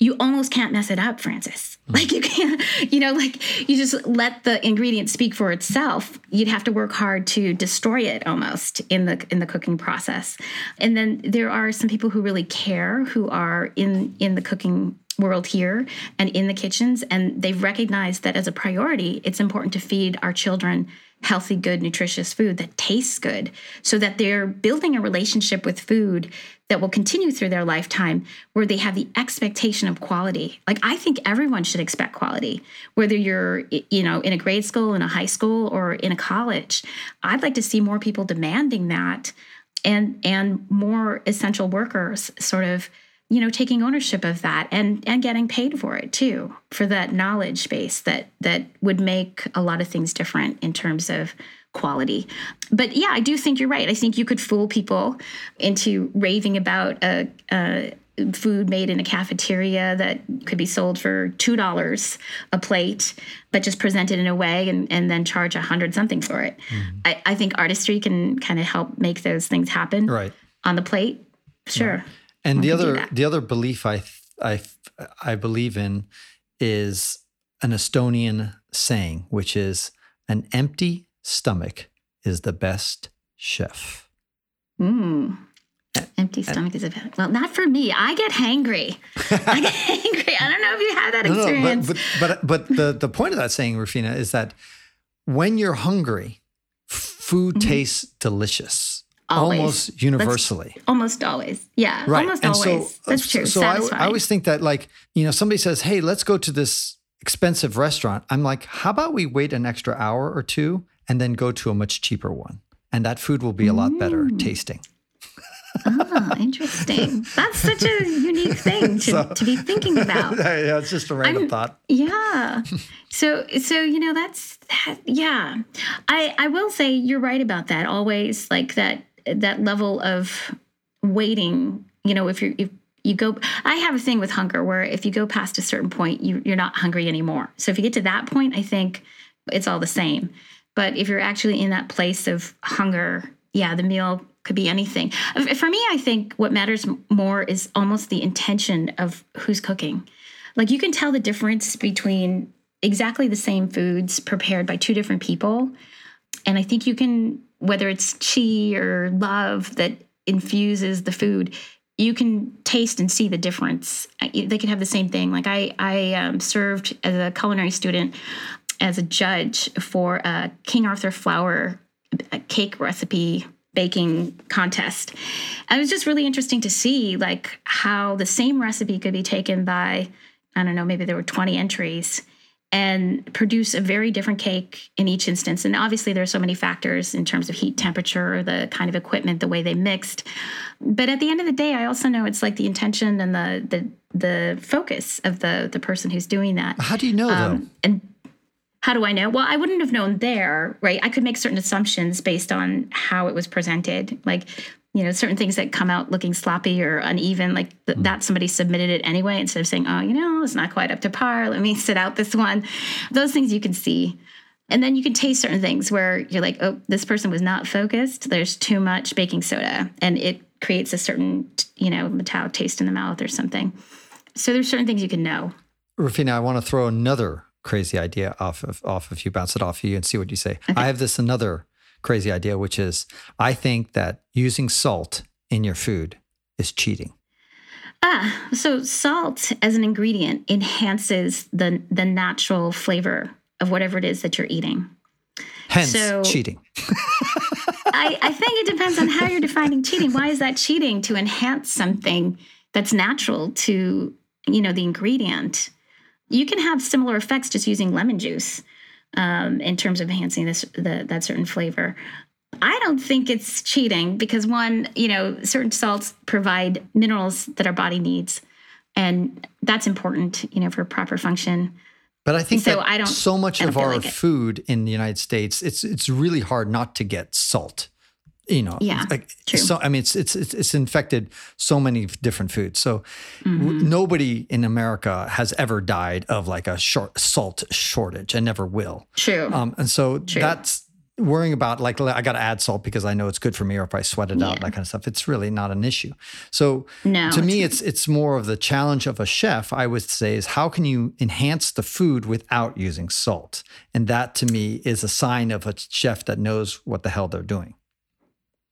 S1: you almost can't mess it up, Francis. Mm. Like you can't, you know, like you just let the ingredient speak for itself. You'd have to work hard to destroy it almost in the in the cooking process. And then there are some people who really care who are in in the cooking world here and in the kitchens and they've recognized that as a priority it's important to feed our children healthy, good, nutritious food that tastes good so that they're building a relationship with food that will continue through their lifetime where they have the expectation of quality. Like I think everyone should expect quality, whether you're you know in a grade school, in a high school or in a college. I'd like to see more people demanding that and and more essential workers sort of you know taking ownership of that and and getting paid for it too for that knowledge base that that would make a lot of things different in terms of quality but yeah i do think you're right i think you could fool people into raving about a, a food made in a cafeteria that could be sold for two dollars a plate, but just presented in a way and, and then charge a hundred something for it. Mm-hmm. I, I think artistry can kind of help make those things happen
S2: right.
S1: on the plate. Sure. Right.
S2: And the other the other belief I I I believe in is an Estonian saying, which is an empty stomach is the best chef.
S1: Mm. Empty stomach is a bad. Well, not for me. I get hangry. I get hangry. I don't know if you had that experience.
S2: No, but, but, but but the the point of that saying, Rufina, is that when you're hungry, food mm-hmm. tastes delicious. Always. Almost universally.
S1: That's almost always. Yeah. Right. Almost and always. So, That's true.
S2: So I, I always think that like, you know, somebody says, Hey, let's go to this expensive restaurant. I'm like, how about we wait an extra hour or two and then go to a much cheaper one? And that food will be a lot better mm. tasting.
S1: ah, interesting. That's such a unique thing to, so, to be thinking about.
S2: Yeah, it's just a random I'm, thought.
S1: Yeah. So, so you know, that's that. Yeah, I I will say you're right about that. Always like that that level of waiting. You know, if you're if you go i have a thing with hunger where if you go past a certain point you, you're not hungry anymore so if you get to that point i think it's all the same but if you're actually in that place of hunger yeah the meal could be anything. For me, I think what matters more is almost the intention of who's cooking. Like you can tell the difference between exactly the same foods prepared by two different people. And I think you can, whether it's chi or love that infuses the food, you can taste and see the difference. They can have the same thing. Like I, I um, served as a culinary student as a judge for a King Arthur flour cake recipe baking contest. And it was just really interesting to see like how the same recipe could be taken by I don't know, maybe there were 20 entries and produce a very different cake in each instance. And obviously there are so many factors in terms of heat, temperature, the kind of equipment, the way they mixed. But at the end of the day, I also know it's like the intention and the the the focus of the the person who's doing that.
S2: How do you know um, though?
S1: And how do I know? Well, I wouldn't have known there, right? I could make certain assumptions based on how it was presented. Like, you know, certain things that come out looking sloppy or uneven, like th- mm. that somebody submitted it anyway instead of saying, oh, you know, it's not quite up to par. Let me sit out this one. Those things you can see. And then you can taste certain things where you're like, oh, this person was not focused. There's too much baking soda and it creates a certain, you know, metallic taste in the mouth or something. So there's certain things you can know.
S2: Rufina, I want to throw another crazy idea off of off of you, bounce it off of you, and see what you say. Okay. I have this another crazy idea, which is I think that using salt in your food is cheating.
S1: Ah, so salt as an ingredient enhances the the natural flavor of whatever it is that you're eating.
S2: Hence, so, cheating.
S1: I, I think it depends on how you're defining cheating. Why is that cheating? To enhance something that's natural to you know the ingredient you can have similar effects just using lemon juice um, in terms of enhancing this the, that certain flavor. I don't think it's cheating because one, you know, certain salts provide minerals that our body needs, and that's important, you know, for proper function.
S2: But I think so. I don't. So much of our like food in the United States, it's it's really hard not to get salt you know
S1: yeah
S2: like
S1: true.
S2: so i mean it's it's it's infected so many different foods so mm-hmm. w- nobody in america has ever died of like a short salt shortage and never will
S1: true
S2: um and so true. that's worrying about like i got to add salt because i know it's good for me or if i sweat it yeah. out that kind of stuff it's really not an issue so no, to me it's it's more of the challenge of a chef i would say is how can you enhance the food without using salt and that to me is a sign of a chef that knows what the hell they're doing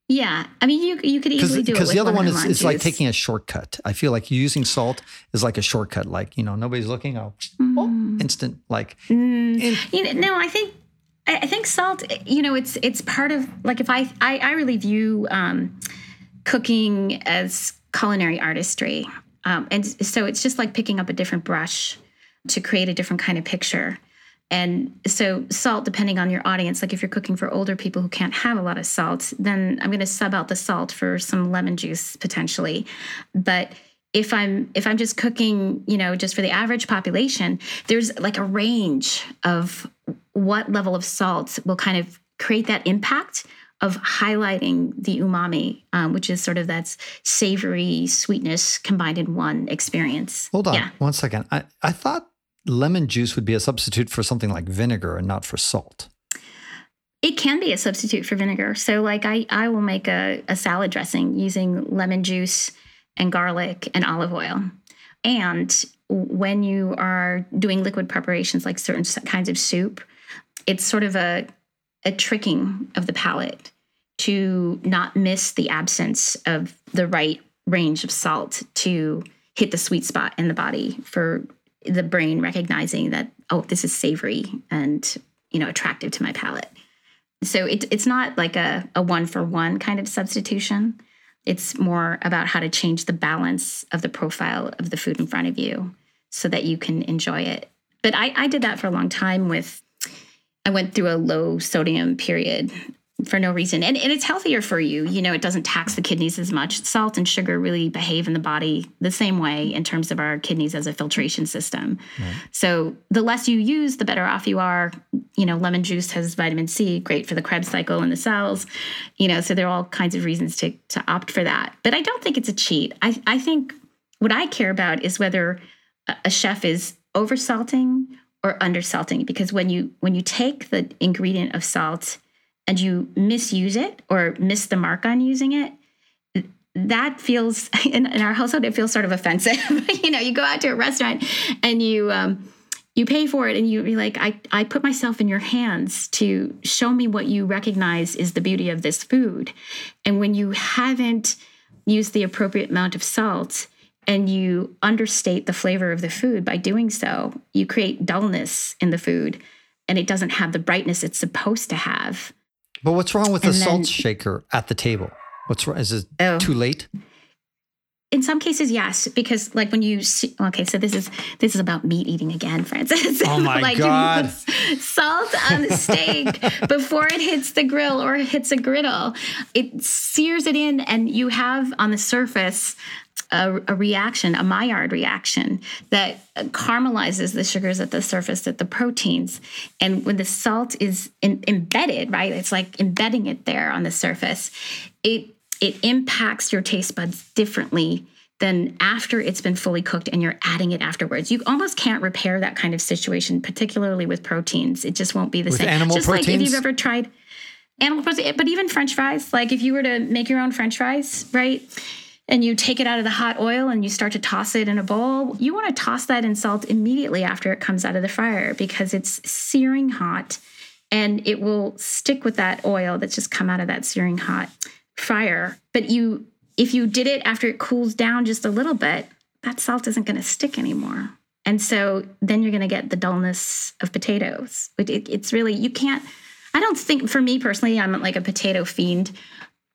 S1: yeah, I mean, you you could easily do it
S2: because the other one is it's like taking a shortcut. I feel like using salt is like a shortcut. Like you know, nobody's looking. Oh, mm. oh instant like.
S1: Mm. In, you know, no, I think I think salt, you know, it's it's part of like if I I, I really view um, cooking as culinary artistry, um, and so it's just like picking up a different brush to create a different kind of picture. And so, salt, depending on your audience, like if you're cooking for older people who can't have a lot of salt, then I'm going to sub out the salt for some lemon juice potentially. But if I'm if I'm just cooking, you know, just for the average population, there's like a range of what level of salt will kind of create that impact of highlighting the umami, um, which is sort of that savory sweetness combined in one experience.
S2: Hold on yeah. one second. I, I thought lemon juice would be a substitute for something like vinegar and not for salt.
S1: It can be a substitute for vinegar. So, like, I, I will make a, a salad dressing using lemon juice and garlic and olive oil. And when you are doing liquid preparations like certain kinds of soup, it's sort of a, a tricking of the palate to not miss the absence of the right range of salt to hit the sweet spot in the body for the brain recognizing that oh this is savory and you know attractive to my palate. So it, it's not like a, a one for one kind of substitution. It's more about how to change the balance of the profile of the food in front of you so that you can enjoy it. But i, I did that for a long time with i went through a low sodium period for no reason. And, and it's healthier for you. You know, it doesn't tax the kidneys as much. Salt and sugar really behave in the body the same way in terms of our kidneys as a filtration system. Right. So the less you use, the better off you are. You know, lemon juice has vitamin C, great for the Krebs cycle in the cells. You know, so there are all kinds of reasons to, to opt for that. But I don't think it's a cheat. I, I think what I care about is whether a, a chef is oversalting or undersalting because when you when you take the ingredient of salt and you misuse it or miss the mark on using it, that feels in, in our household it feels sort of offensive. you know, you go out to a restaurant and you um, you pay for it and you be like, I, I put myself in your hands to show me what you recognize is the beauty of this food. And when you haven't used the appropriate amount of salt and you understate the flavor of the food by doing so, you create dullness in the food and it doesn't have the brightness it's supposed to have.
S2: But what's wrong with and the then, salt shaker at the table? What's wrong? Is it oh, too late?
S1: In some cases, yes, because like when you okay, so this is this is about meat eating again, Francis.
S2: Oh my like god!
S1: salt on the steak before it hits the grill or hits a griddle, it sears it in, and you have on the surface a, a, reaction, a Maillard reaction that caramelizes the sugars at the surface, at the proteins. And when the salt is in, embedded, right, it's like embedding it there on the surface, it it impacts your taste buds differently than after it's been fully cooked and you're adding it afterwards. You almost can't repair that kind of situation, particularly with proteins. It just won't be the
S2: with
S1: same.
S2: Animal
S1: just
S2: proteins?
S1: like if you've ever tried animal protein, but even French fries. Like if you were to make your own French fries, right? And you take it out of the hot oil and you start to toss it in a bowl, you want to toss that in salt immediately after it comes out of the fryer because it's searing hot and it will stick with that oil that's just come out of that searing hot fryer. But you if you did it after it cools down just a little bit, that salt isn't going to stick anymore. And so then you're going to get the dullness of potatoes. It, it, it's really, you can't, I don't think, for me personally, I'm like a potato fiend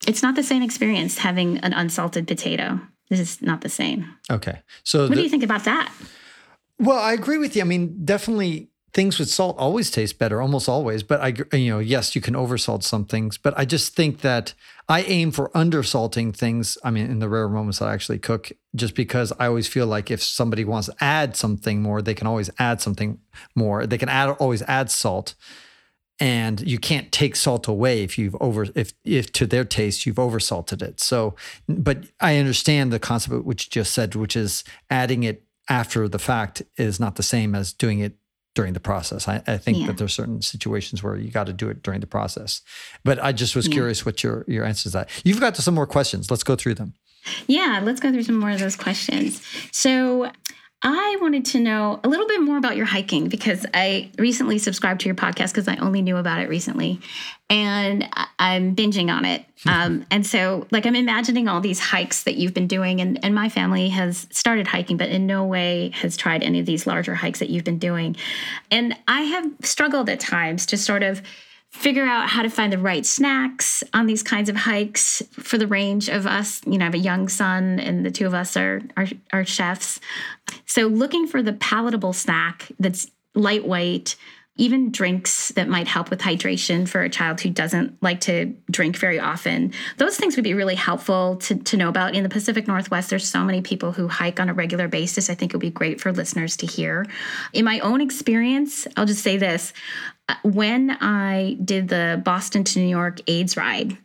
S1: it's not the same experience having an unsalted potato. This is not the same.
S2: Okay. So
S1: what
S2: the,
S1: do you think about that?
S2: Well, I agree with you. I mean, definitely things with salt always taste better, almost always. But I, you know, yes, you can oversalt some things, but I just think that I aim for undersalting things. I mean, in the rare moments that I actually cook, just because I always feel like if somebody wants to add something more, they can always add something more. They can add always add salt and you can't take salt away if you've over if if to their taste you've oversalted it. So but i understand the concept which you just said which is adding it after the fact is not the same as doing it during the process. I, I think yeah. that there's certain situations where you got to do it during the process. But i just was yeah. curious what your your answer is that. You've got some more questions. Let's go through them.
S1: Yeah let's go through some more of those questions. So I wanted to know a little bit more about your hiking because I recently subscribed to your podcast because I only knew about it recently and I'm binging on it. Um, and so, like, I'm imagining all these hikes that you've been doing, and, and my family has started hiking, but in no way has tried any of these larger hikes that you've been doing. And I have struggled at times to sort of figure out how to find the right snacks on these kinds of hikes for the range of us. You know, I have a young son, and the two of us are, are, are chefs. So, looking for the palatable snack that's lightweight, even drinks that might help with hydration for a child who doesn't like to drink very often. Those things would be really helpful to, to know about. In the Pacific Northwest, there's so many people who hike on a regular basis. I think it would be great for listeners to hear. In my own experience, I'll just say this uh, when I did the Boston to New York AIDS ride,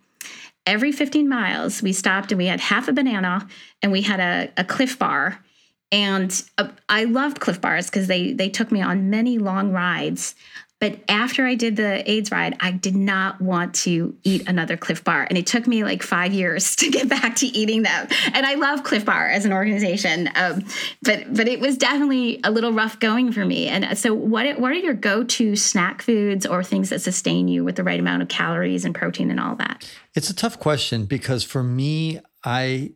S1: every 15 miles, we stopped and we had half a banana and we had a, a Clif bar. And uh, I loved Clif bars because they they took me on many long rides. But after I did the AIDS ride, I did not want to eat another Clif Bar. And it took me like five years to get back to eating them. And I love Clif Bar as an organization. Um, but but it was definitely a little rough going for me. And so what, what are your go-to snack foods or things that sustain you with the right amount of calories and protein and all that?
S2: It's a tough question because for me, I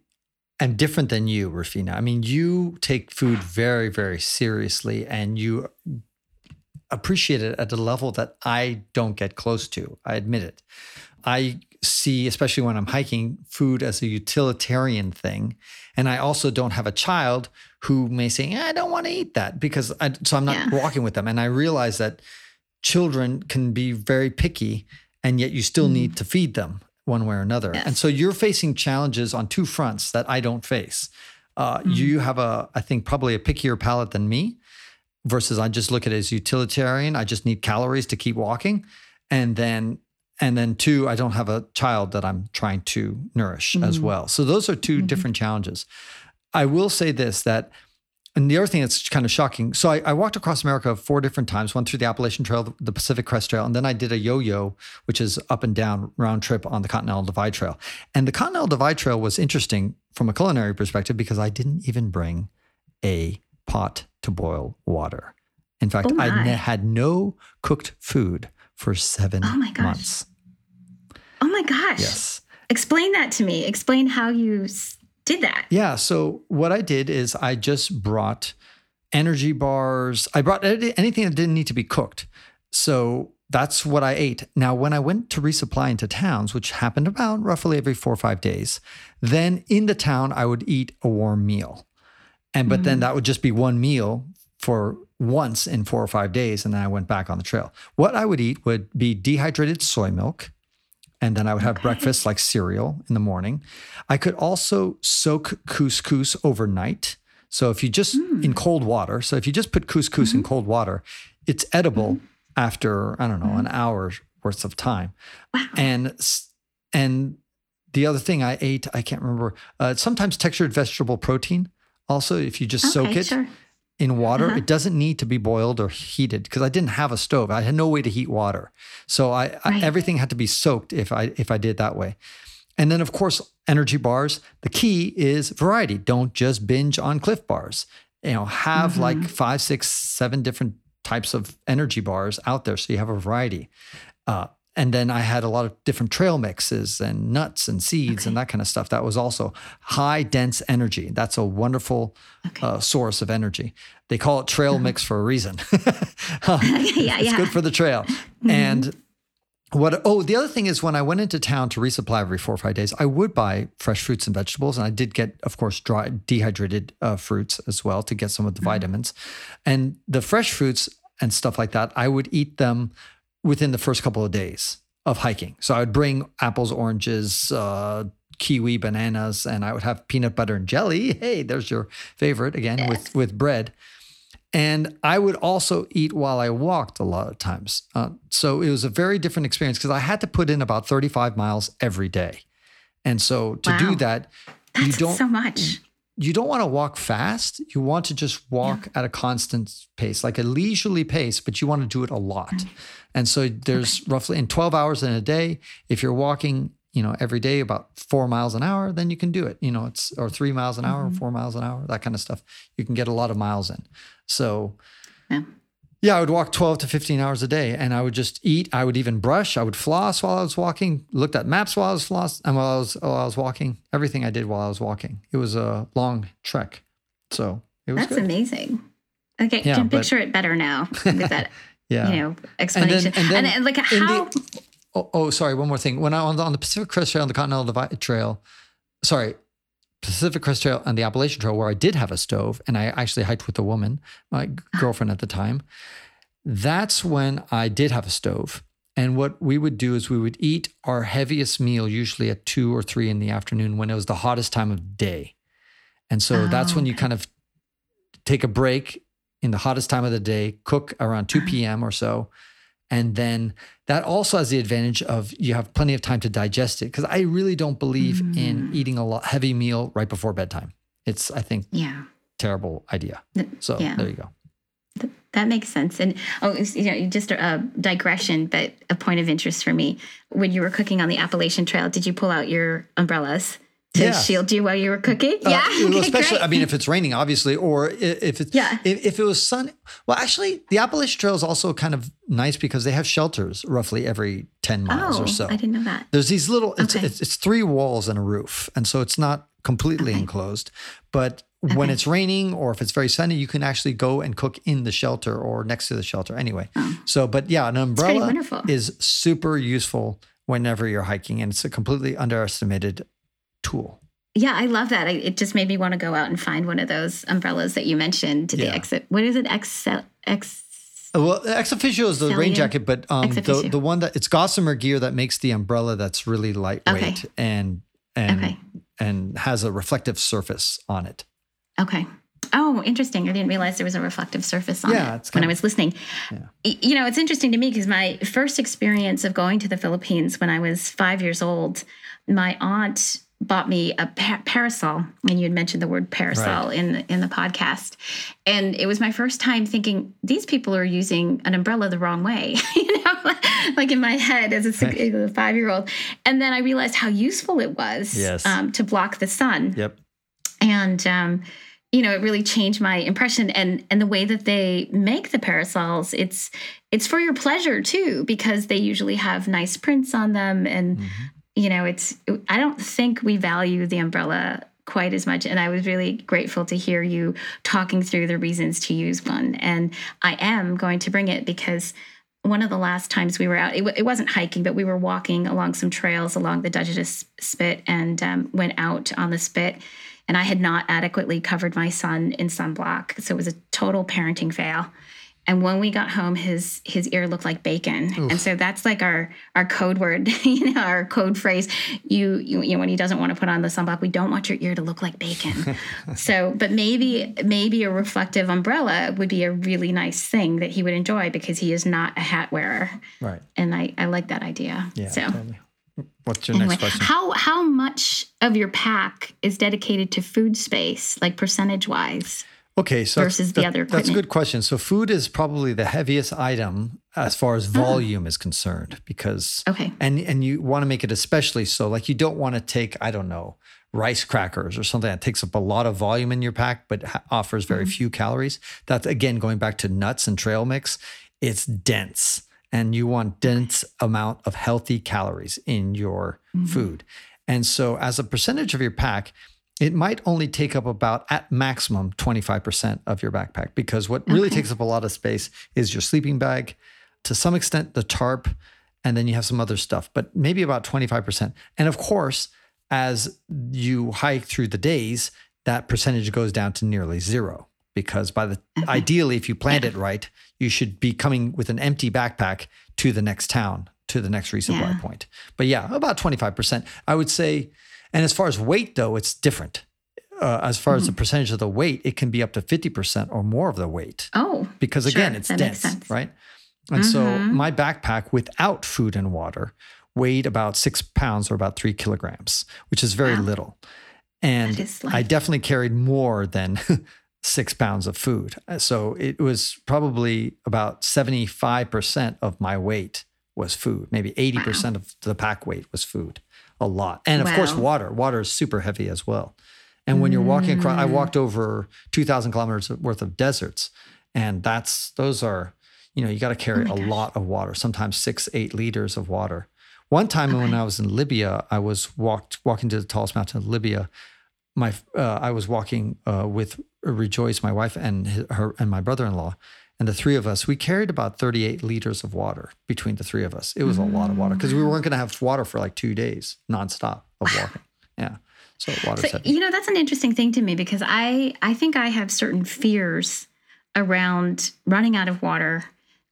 S2: am different than you, Rufina. I mean, you take food very, very seriously and you appreciate it at a level that I don't get close to. I admit it. I see, especially when I'm hiking, food as a utilitarian thing. And I also don't have a child who may say, I don't want to eat that because I, so I'm not yeah. walking with them. And I realize that children can be very picky and yet you still mm. need to feed them one way or another. Yes. And so you're facing challenges on two fronts that I don't face. Uh, mm. You have a, I think, probably a pickier palate than me versus I just look at it as utilitarian. I just need calories to keep walking. And then and then two, I don't have a child that I'm trying to nourish mm-hmm. as well. So those are 2 mm-hmm. different challenges. I will say this that and the other thing that's kind of shocking. So I, I, walked across America four different times, one through the Appalachian Trail, the Pacific Crest Trail, and then I did a yo-yo, which is up and down round trip on the Continental Divide Trail. And the Continental Divide Trail was interesting from a culinary perspective because I didn't even bring a pot to boil water. In fact, oh I had no cooked food for seven oh my months.
S1: Oh my gosh. Yes. Explain that to me. Explain how you did that.
S2: Yeah. So, what I did is I just brought energy bars. I brought anything that didn't need to be cooked. So, that's what I ate. Now, when I went to resupply into towns, which happened about roughly every four or five days, then in the town, I would eat a warm meal. And but mm-hmm. then that would just be one meal for once in four or five days. And then I went back on the trail. What I would eat would be dehydrated soy milk. And then I would have okay. breakfast like cereal in the morning. I could also soak couscous overnight. So if you just mm. in cold water, so if you just put couscous mm-hmm. in cold water, it's edible mm-hmm. after, I don't know, an mm-hmm. hour worth of time. Wow. And and the other thing I ate, I can't remember, uh, sometimes textured vegetable protein. Also, if you just okay, soak it sure. In water, uh-huh. it doesn't need to be boiled or heated because I didn't have a stove. I had no way to heat water, so I, right. I everything had to be soaked if I if I did that way. And then, of course, energy bars. The key is variety. Don't just binge on Clif bars. You know, have mm-hmm. like five, six, seven different types of energy bars out there so you have a variety. Uh, and then I had a lot of different trail mixes and nuts and seeds okay. and that kind of stuff. That was also high dense energy. That's a wonderful okay. uh, source of energy. They call it trail uh-huh. mix for a reason. yeah, it's yeah. good for the trail. Mm-hmm. And what oh the other thing is when I went into town to resupply every four or five days, I would buy fresh fruits and vegetables, and I did get, of course, dry dehydrated uh, fruits as well to get some of the mm-hmm. vitamins. And the fresh fruits and stuff like that, I would eat them within the first couple of days of hiking. So I would bring apples, oranges, uh, kiwi, bananas, and I would have peanut butter and jelly. Hey, there's your favorite again yes. with with bread. And I would also eat while I walked a lot of times. Uh, so it was a very different experience because I had to put in about 35 miles every day. And so to wow. do that,
S1: That's you don't so much
S2: you don't want to walk fast. You want to just walk yeah. at a constant pace, like a leisurely pace, but you want to do it a lot. Mm-hmm. And so there's okay. roughly in 12 hours in a day, if you're walking you know, every day about four miles an hour, then you can do it. You know, it's or three miles an hour,
S1: Mhm.
S2: four miles an hour, that kind of stuff. You can get a lot of miles in. So
S1: Yeah.
S2: Yeah, I would walk 12 to 15 hours a day and I would just eat. I would even brush. I would floss while I was walking, looked at maps while I was floss and while I was while I was walking. Everything I did while I was walking. It was a long trek. So it was
S1: That's
S2: good.
S1: amazing. Okay,
S2: Yeah,
S1: can
S2: but-
S1: picture it better now with that,
S2: Yeah.
S1: you know, explanation.
S2: and then
S1: and, like how
S2: the- Oh, oh, sorry. One more thing. When I on the, on the Pacific Crest Trail and the Continental Divide Trail, sorry, Pacific Crest Trail and the Appalachian Trail, where I did have a stove, and I actually hiked with a woman, my girlfriend at the time. That's when I did have a stove. And what we would do is we would eat our heaviest meal usually at two or three in the afternoon when it was the hottest time of day. And so that's
S1: Oh,
S2: when you kind of take a break in the hottest time of the day, cook around 2
S1: Uh-huh.
S2: p.m. or so. And then that also has the advantage of you have plenty of time to digest it. Because I really don't believe in
S1: Mm.
S2: eating a lot, heavy meal right before bedtime. It's, I think,
S1: yeah.
S2: terrible idea. So
S1: yeah.
S2: there you go.
S1: Th- That makes sense. And oh, you know, just a digression, but a point of interest for me. When you were cooking on the Appalachian Trail, did you pull out your umbrellas to
S2: Yes.
S1: shield you while you were cooking?
S2: Uh,
S1: yeah, Okay,
S2: especially,
S1: great.
S2: I mean, if it's raining, obviously, or if it's
S1: Yeah.
S2: if, if it was sun. Well, actually, the Appalachian Trail is also kind of nice because they have shelters roughly every ten miles
S1: oh,
S2: or so.
S1: I didn't know that.
S2: There's these little. It's,
S1: Okay.
S2: it's it's three walls and a roof, and so it's not completely
S1: Okay.
S2: enclosed. But when it's raining or if it's very sunny, you can actually go and cook in the shelter or next to the shelter. Anyway,
S1: Oh.
S2: so but yeah, an umbrella is super useful whenever you're hiking, and it's a completely underestimated tool.
S1: Yeah, I love that. I, it just made me want to go out and find one of those umbrellas that you mentioned. To the
S2: Yeah.
S1: exit. What is it? Ex. Ex.
S2: Uh, Well, ExOfficio is the rain jacket, but um, the the one that it's Gossamer gear that makes the umbrella that's really lightweight
S1: Okay.
S2: and and
S1: Okay.
S2: and has a reflective surface on it.
S1: Okay. Oh, interesting. I didn't realize there was a reflective surface on
S2: Yeah,
S1: it when
S2: kind
S1: I was listening.
S2: Yeah.
S1: You know, it's interesting to me because my first experience of going to the Philippines when I was five years old, my aunt bought me a pa- parasol, and you had mentioned the word parasol in the, in the podcast, and it was my first time thinking these people are using an umbrella the wrong way, you know, like in my head as a, six- as a five year old, and then I realized how useful it was
S2: Yes.
S1: um, to block the sun
S2: Yep.
S1: and um, you know it really changed my impression and and the way that they make the parasols it's it's for your pleasure too because they usually have nice prints on them and
S2: Mm-hmm.
S1: You know it's i don't think we value the umbrella quite as much and i was really grateful to hear you talking through the reasons to use one and i am going to bring it because one of the last times we were out, it, wa- it wasn't hiking, but we were walking along some trails along the Dungeness Spit and um, went out on the spit. And I had not adequately covered my son in sunblock. So it was a total parenting fail. And when we got home, his his ear looked like bacon, and so that's like our our code word, you know, our code phrase. You, you you know when he doesn't want to put on the sunblock, we don't want your ear to look like bacon. so, but maybe maybe a reflective umbrella would be a really nice thing that he would enjoy because he is not a hat wearer,
S2: Right.
S1: and I I like that idea.
S2: Yeah.
S1: So.
S2: Totally. What's your
S1: Anyway,
S2: next question?
S1: how how much of your pack is dedicated to food space, like percentage wise?
S2: Okay, so that's-
S1: versus the
S2: that-
S1: other
S2: That's a good question. So food is probably the heaviest item as far as volume is concerned because
S1: Okay.
S2: and and you want to make it especially so like you don't want to take I don't know rice crackers or something that takes up a lot of volume in your pack but ha- offers very mm-hmm. few calories. That's again going back to nuts and trail mix. It's dense and you want dense amount of healthy calories in your mm-hmm. food. And so as a percentage of your pack, it might only take up about at maximum 25% of your backpack because what really
S1: Okay.
S2: takes up a lot of space is your sleeping bag, to some extent the tarp, and then you have some other stuff, but maybe about 25%. And of course, as you hike through the days, that percentage goes down to nearly zero because by the mm-hmm. ideally if you planned it right, you should be coming with an empty backpack to the next town, to the next resupply
S1: Yeah.
S2: point. But yeah, about 25%. I would say and as far as weight, though, it's different. Uh, as far as the percentage of the weight, it can be up to 50% or more of the weight
S1: Oh,
S2: because,
S1: Sure,
S2: again, it's
S1: that
S2: dense, right? And so
S1: Mhm.
S2: my backpack without food and water weighed about six pounds or about three kilograms, which is very
S1: Wow.
S2: little. And I definitely carried more than six pounds of food. Uh, So it was probably about 75% of my weight was food. Maybe 80% of the pack weight was food. A lot. And of wow. course, water. Water is super heavy as well. And when you're walking across, I walked over 2,000 kilometers worth of deserts, and that's those are, you know, you got to carry oh a lot of water. Sometimes six, eight liters of water. One time okay. when I was in Libya, I was walked walking to the tallest mountain of Libya. My uh, I was walking uh, with Rejoice, my wife, and his, her and my brother-in-law, and the three of us, we carried about 38 liters of water between the three of us. It was mm. a lot of water because we weren't going to have water for like two days nonstop of walking. Yeah. So water. So,
S1: you know, that's an interesting thing to me because I I think I have certain fears around running out of water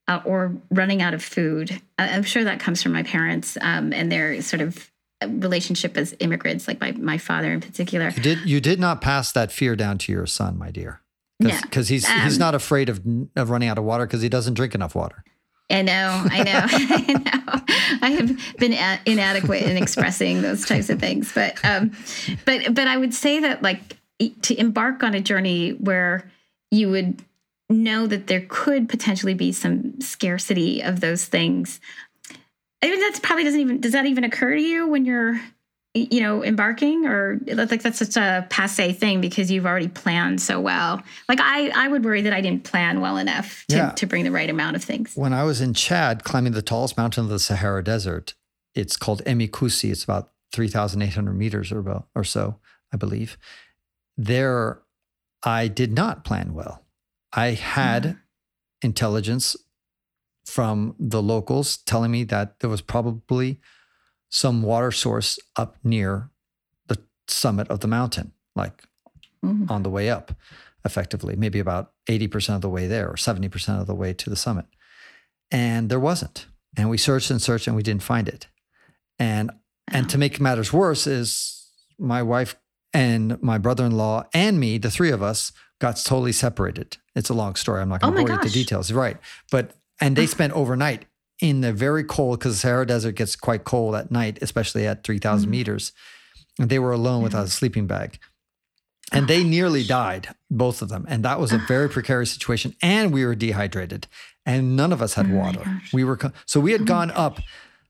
S1: uh, or running out of food. I'm sure that comes from my parents um, and their sort of relationship as immigrants, like my my father in particular.
S2: You did you did not pass that fear down to your son, my dear. Because he's um, he's not afraid of of running out of water because he doesn't drink enough water.
S1: I know, I know, I know. I have been a- inadequate in expressing those types of things, but um, but but I would say that like to embark on a journey where you would know that there could potentially be some scarcity of those things. I mean, that's probably doesn't even does that even occur to you when you're you know, embarking or like that's such a passe thing because you've already planned so well. Like I, I would worry that I didn't plan well enough to, yeah. to bring the right amount of things.
S2: When I was in Chad climbing the tallest mountain of the Sahara Desert, it's called Emi Koussi. It's about 3,800 meters or, about, or so, I believe. There, I did not plan well. I had mm. intelligence from the locals telling me that there was probably some water source up near the summit of the mountain, like mm-hmm. on the way up, effectively, maybe about 80% of the way there or 70% of the way to the summit. And there wasn't. And we searched and searched and we didn't find it. And and to make matters worse is my wife and my brother-in-law and me, the three of us, got totally separated. It's a long story. I'm not going to oh bore you with the details. Right. But and they spent overnight in the very cold, because the Sahara Desert gets quite cold at night, especially at 3,000 mm-hmm. meters. And they were alone without a sleeping bag. And they nearly died, both of them. And that was a very precarious situation. And we were dehydrated, and none of us had oh water. We were so we had oh gone up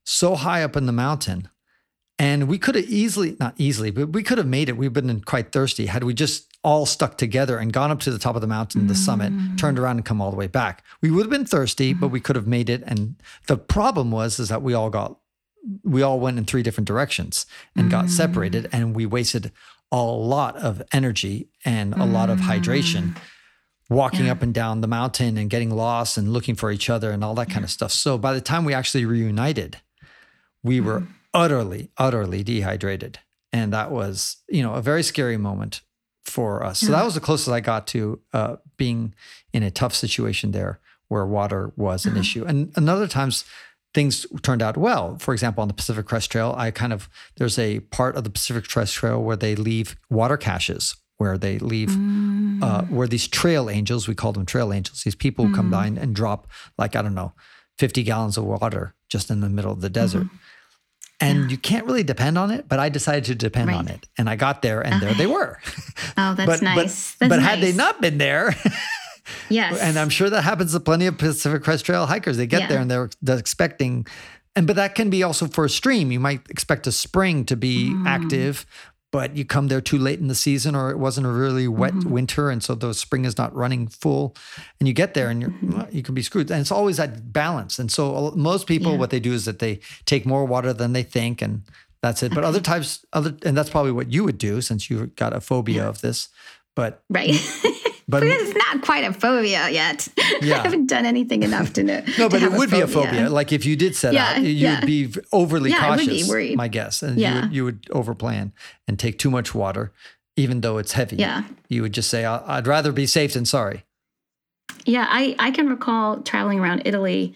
S2: so high up in the mountain, and we could have easily, not easily, but we could have made it. We've been quite thirsty had we just all stuck together and gone up to the top of the mountain, the summit, mm. turned around and come all the way back. We would have been thirsty, but we could have made it. And the problem was is that we all got we all went in three different directions and got separated mm. and we wasted a lot of energy and a lot of hydration walking yeah. up and down the mountain and getting lost and looking for each other and all that kind of stuff. So by the time we actually reunited, we were mm. Utterly, utterly dehydrated. And that was, you know, a very scary moment for us. So that was the closest I got to uh, being in a tough situation there where water was an uh-huh. issue. And another times things turned out well. For example, on the Pacific Crest Trail, I kind of there's a part of the Pacific Crest Trail where they leave water caches where they leave uh, mm. uh, where these trail angels, we call them trail angels, these people mm. come down and drop like I don't know, 50 gallons of water just in the middle of the desert. Mm-hmm and yeah. you can't really depend on it. But I decided to depend right. on it, and I got there, and okay. there they were.
S1: Oh, that's
S2: but,
S1: nice.
S2: But,
S1: that's
S2: but
S1: nice.
S2: had they not been there,
S1: yes,
S2: and I'm sure that happens to plenty of Pacific Crest Trail hikers. They get yeah. there and they're, they're expecting and but that can be also for a stream. You might expect a spring to be mm. active, but you come there too late in the season or it wasn't a really wet mm-hmm. winter and so the spring is not running full and you get there and you're, mm-hmm. you can be screwed and it's always that balance and so most people yeah. what they do is that they take more water than they think and that's it but other times other and that's probably what you would do since you've got a phobia yeah. of this but
S1: right but it's not quite a phobia yet. Yeah. I haven't done anything enough to know.
S2: no, but it would be a phobia. Like if you did set yeah, out, you yeah. be overly yeah, cautious. Be worried. My guess, and yeah. you would, you would overplan and take too much water, even though it's heavy.
S1: Yeah,
S2: you would just say, "I'd rather be safe than sorry."
S1: Yeah, I I can recall traveling around Italy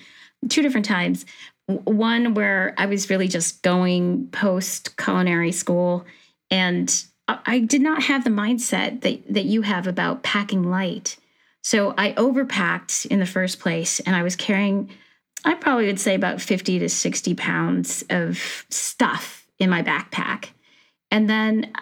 S1: two different times. One where I was really just going post culinary school and I did not have the mindset that that you have about packing light. So I overpacked in the first place, and I was carrying, I probably would say about fifty to sixty pounds of stuff in my backpack, and then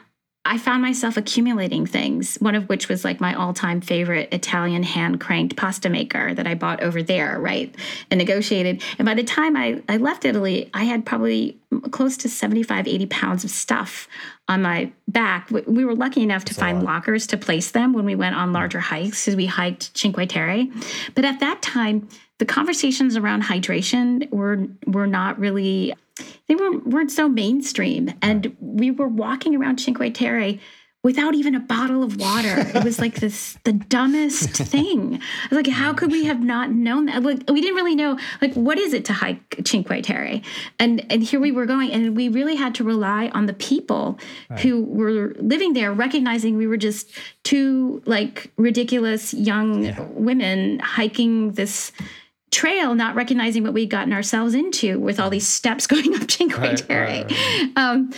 S1: I found myself accumulating things, one of which was like my all time favorite Italian hand cranked pasta maker that I bought over there, right? And negotiated. And by the time I, I left Italy, I had probably close to 75, 80 pounds of stuff on my back. We were lucky enough to That's find lockers to place them when we went on larger hikes because we hiked Cinque Terre. But at that time, the conversations around hydration were were not really they weren't, weren't so mainstream. And we were walking around Cinque Terre without even a bottle of water. It was like this the dumbest thing. I was Like, how could we have not known that? Like, we didn't really know like what is it to hike Cinque Terre, and and here we were going, and we really had to rely on the people right. who were living there, recognizing we were just two like ridiculous young yeah. women hiking this trail, not recognizing what we'd gotten ourselves into with all these steps going up Cinque right, Terre. Right, right. Um,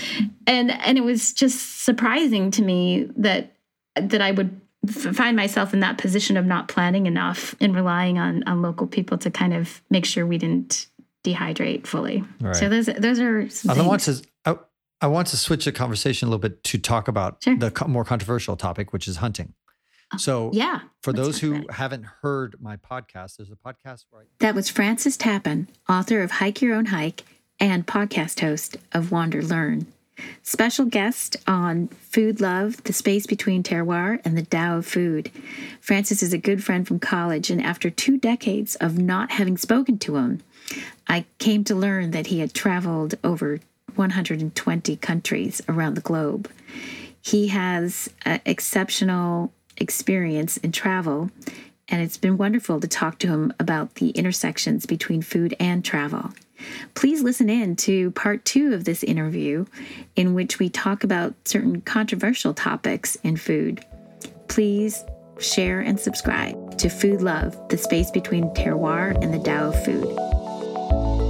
S1: and and it was just surprising to me that that I would f- find myself in that position of not planning enough and relying on on local people to kind of make sure we didn't dehydrate fully. So those those are.
S2: I want to. I, I want to switch the conversation a little bit to talk about sure. the more controversial topic, which is hunting. So,
S1: yeah.
S2: For those who haven't heard my podcast, there's a podcast where I-
S3: That was Francis Tapon, author of Hike Your Own Hike and podcast host of WanderLearn. Special guest on Food Love, the space between terroir and the Tao of food. Francis is a good friend from college, and after two decades of not having spoken to him, I came to learn that he had traveled over 120 countries around the globe. He has uh, exceptional experience in travel, and it's been wonderful to talk to him about the intersections between food and travel. Please listen in to part two of this interview, in which we talk about certain controversial topics in food. Please share and subscribe to Food Love, the space between terroir and the Tao of food.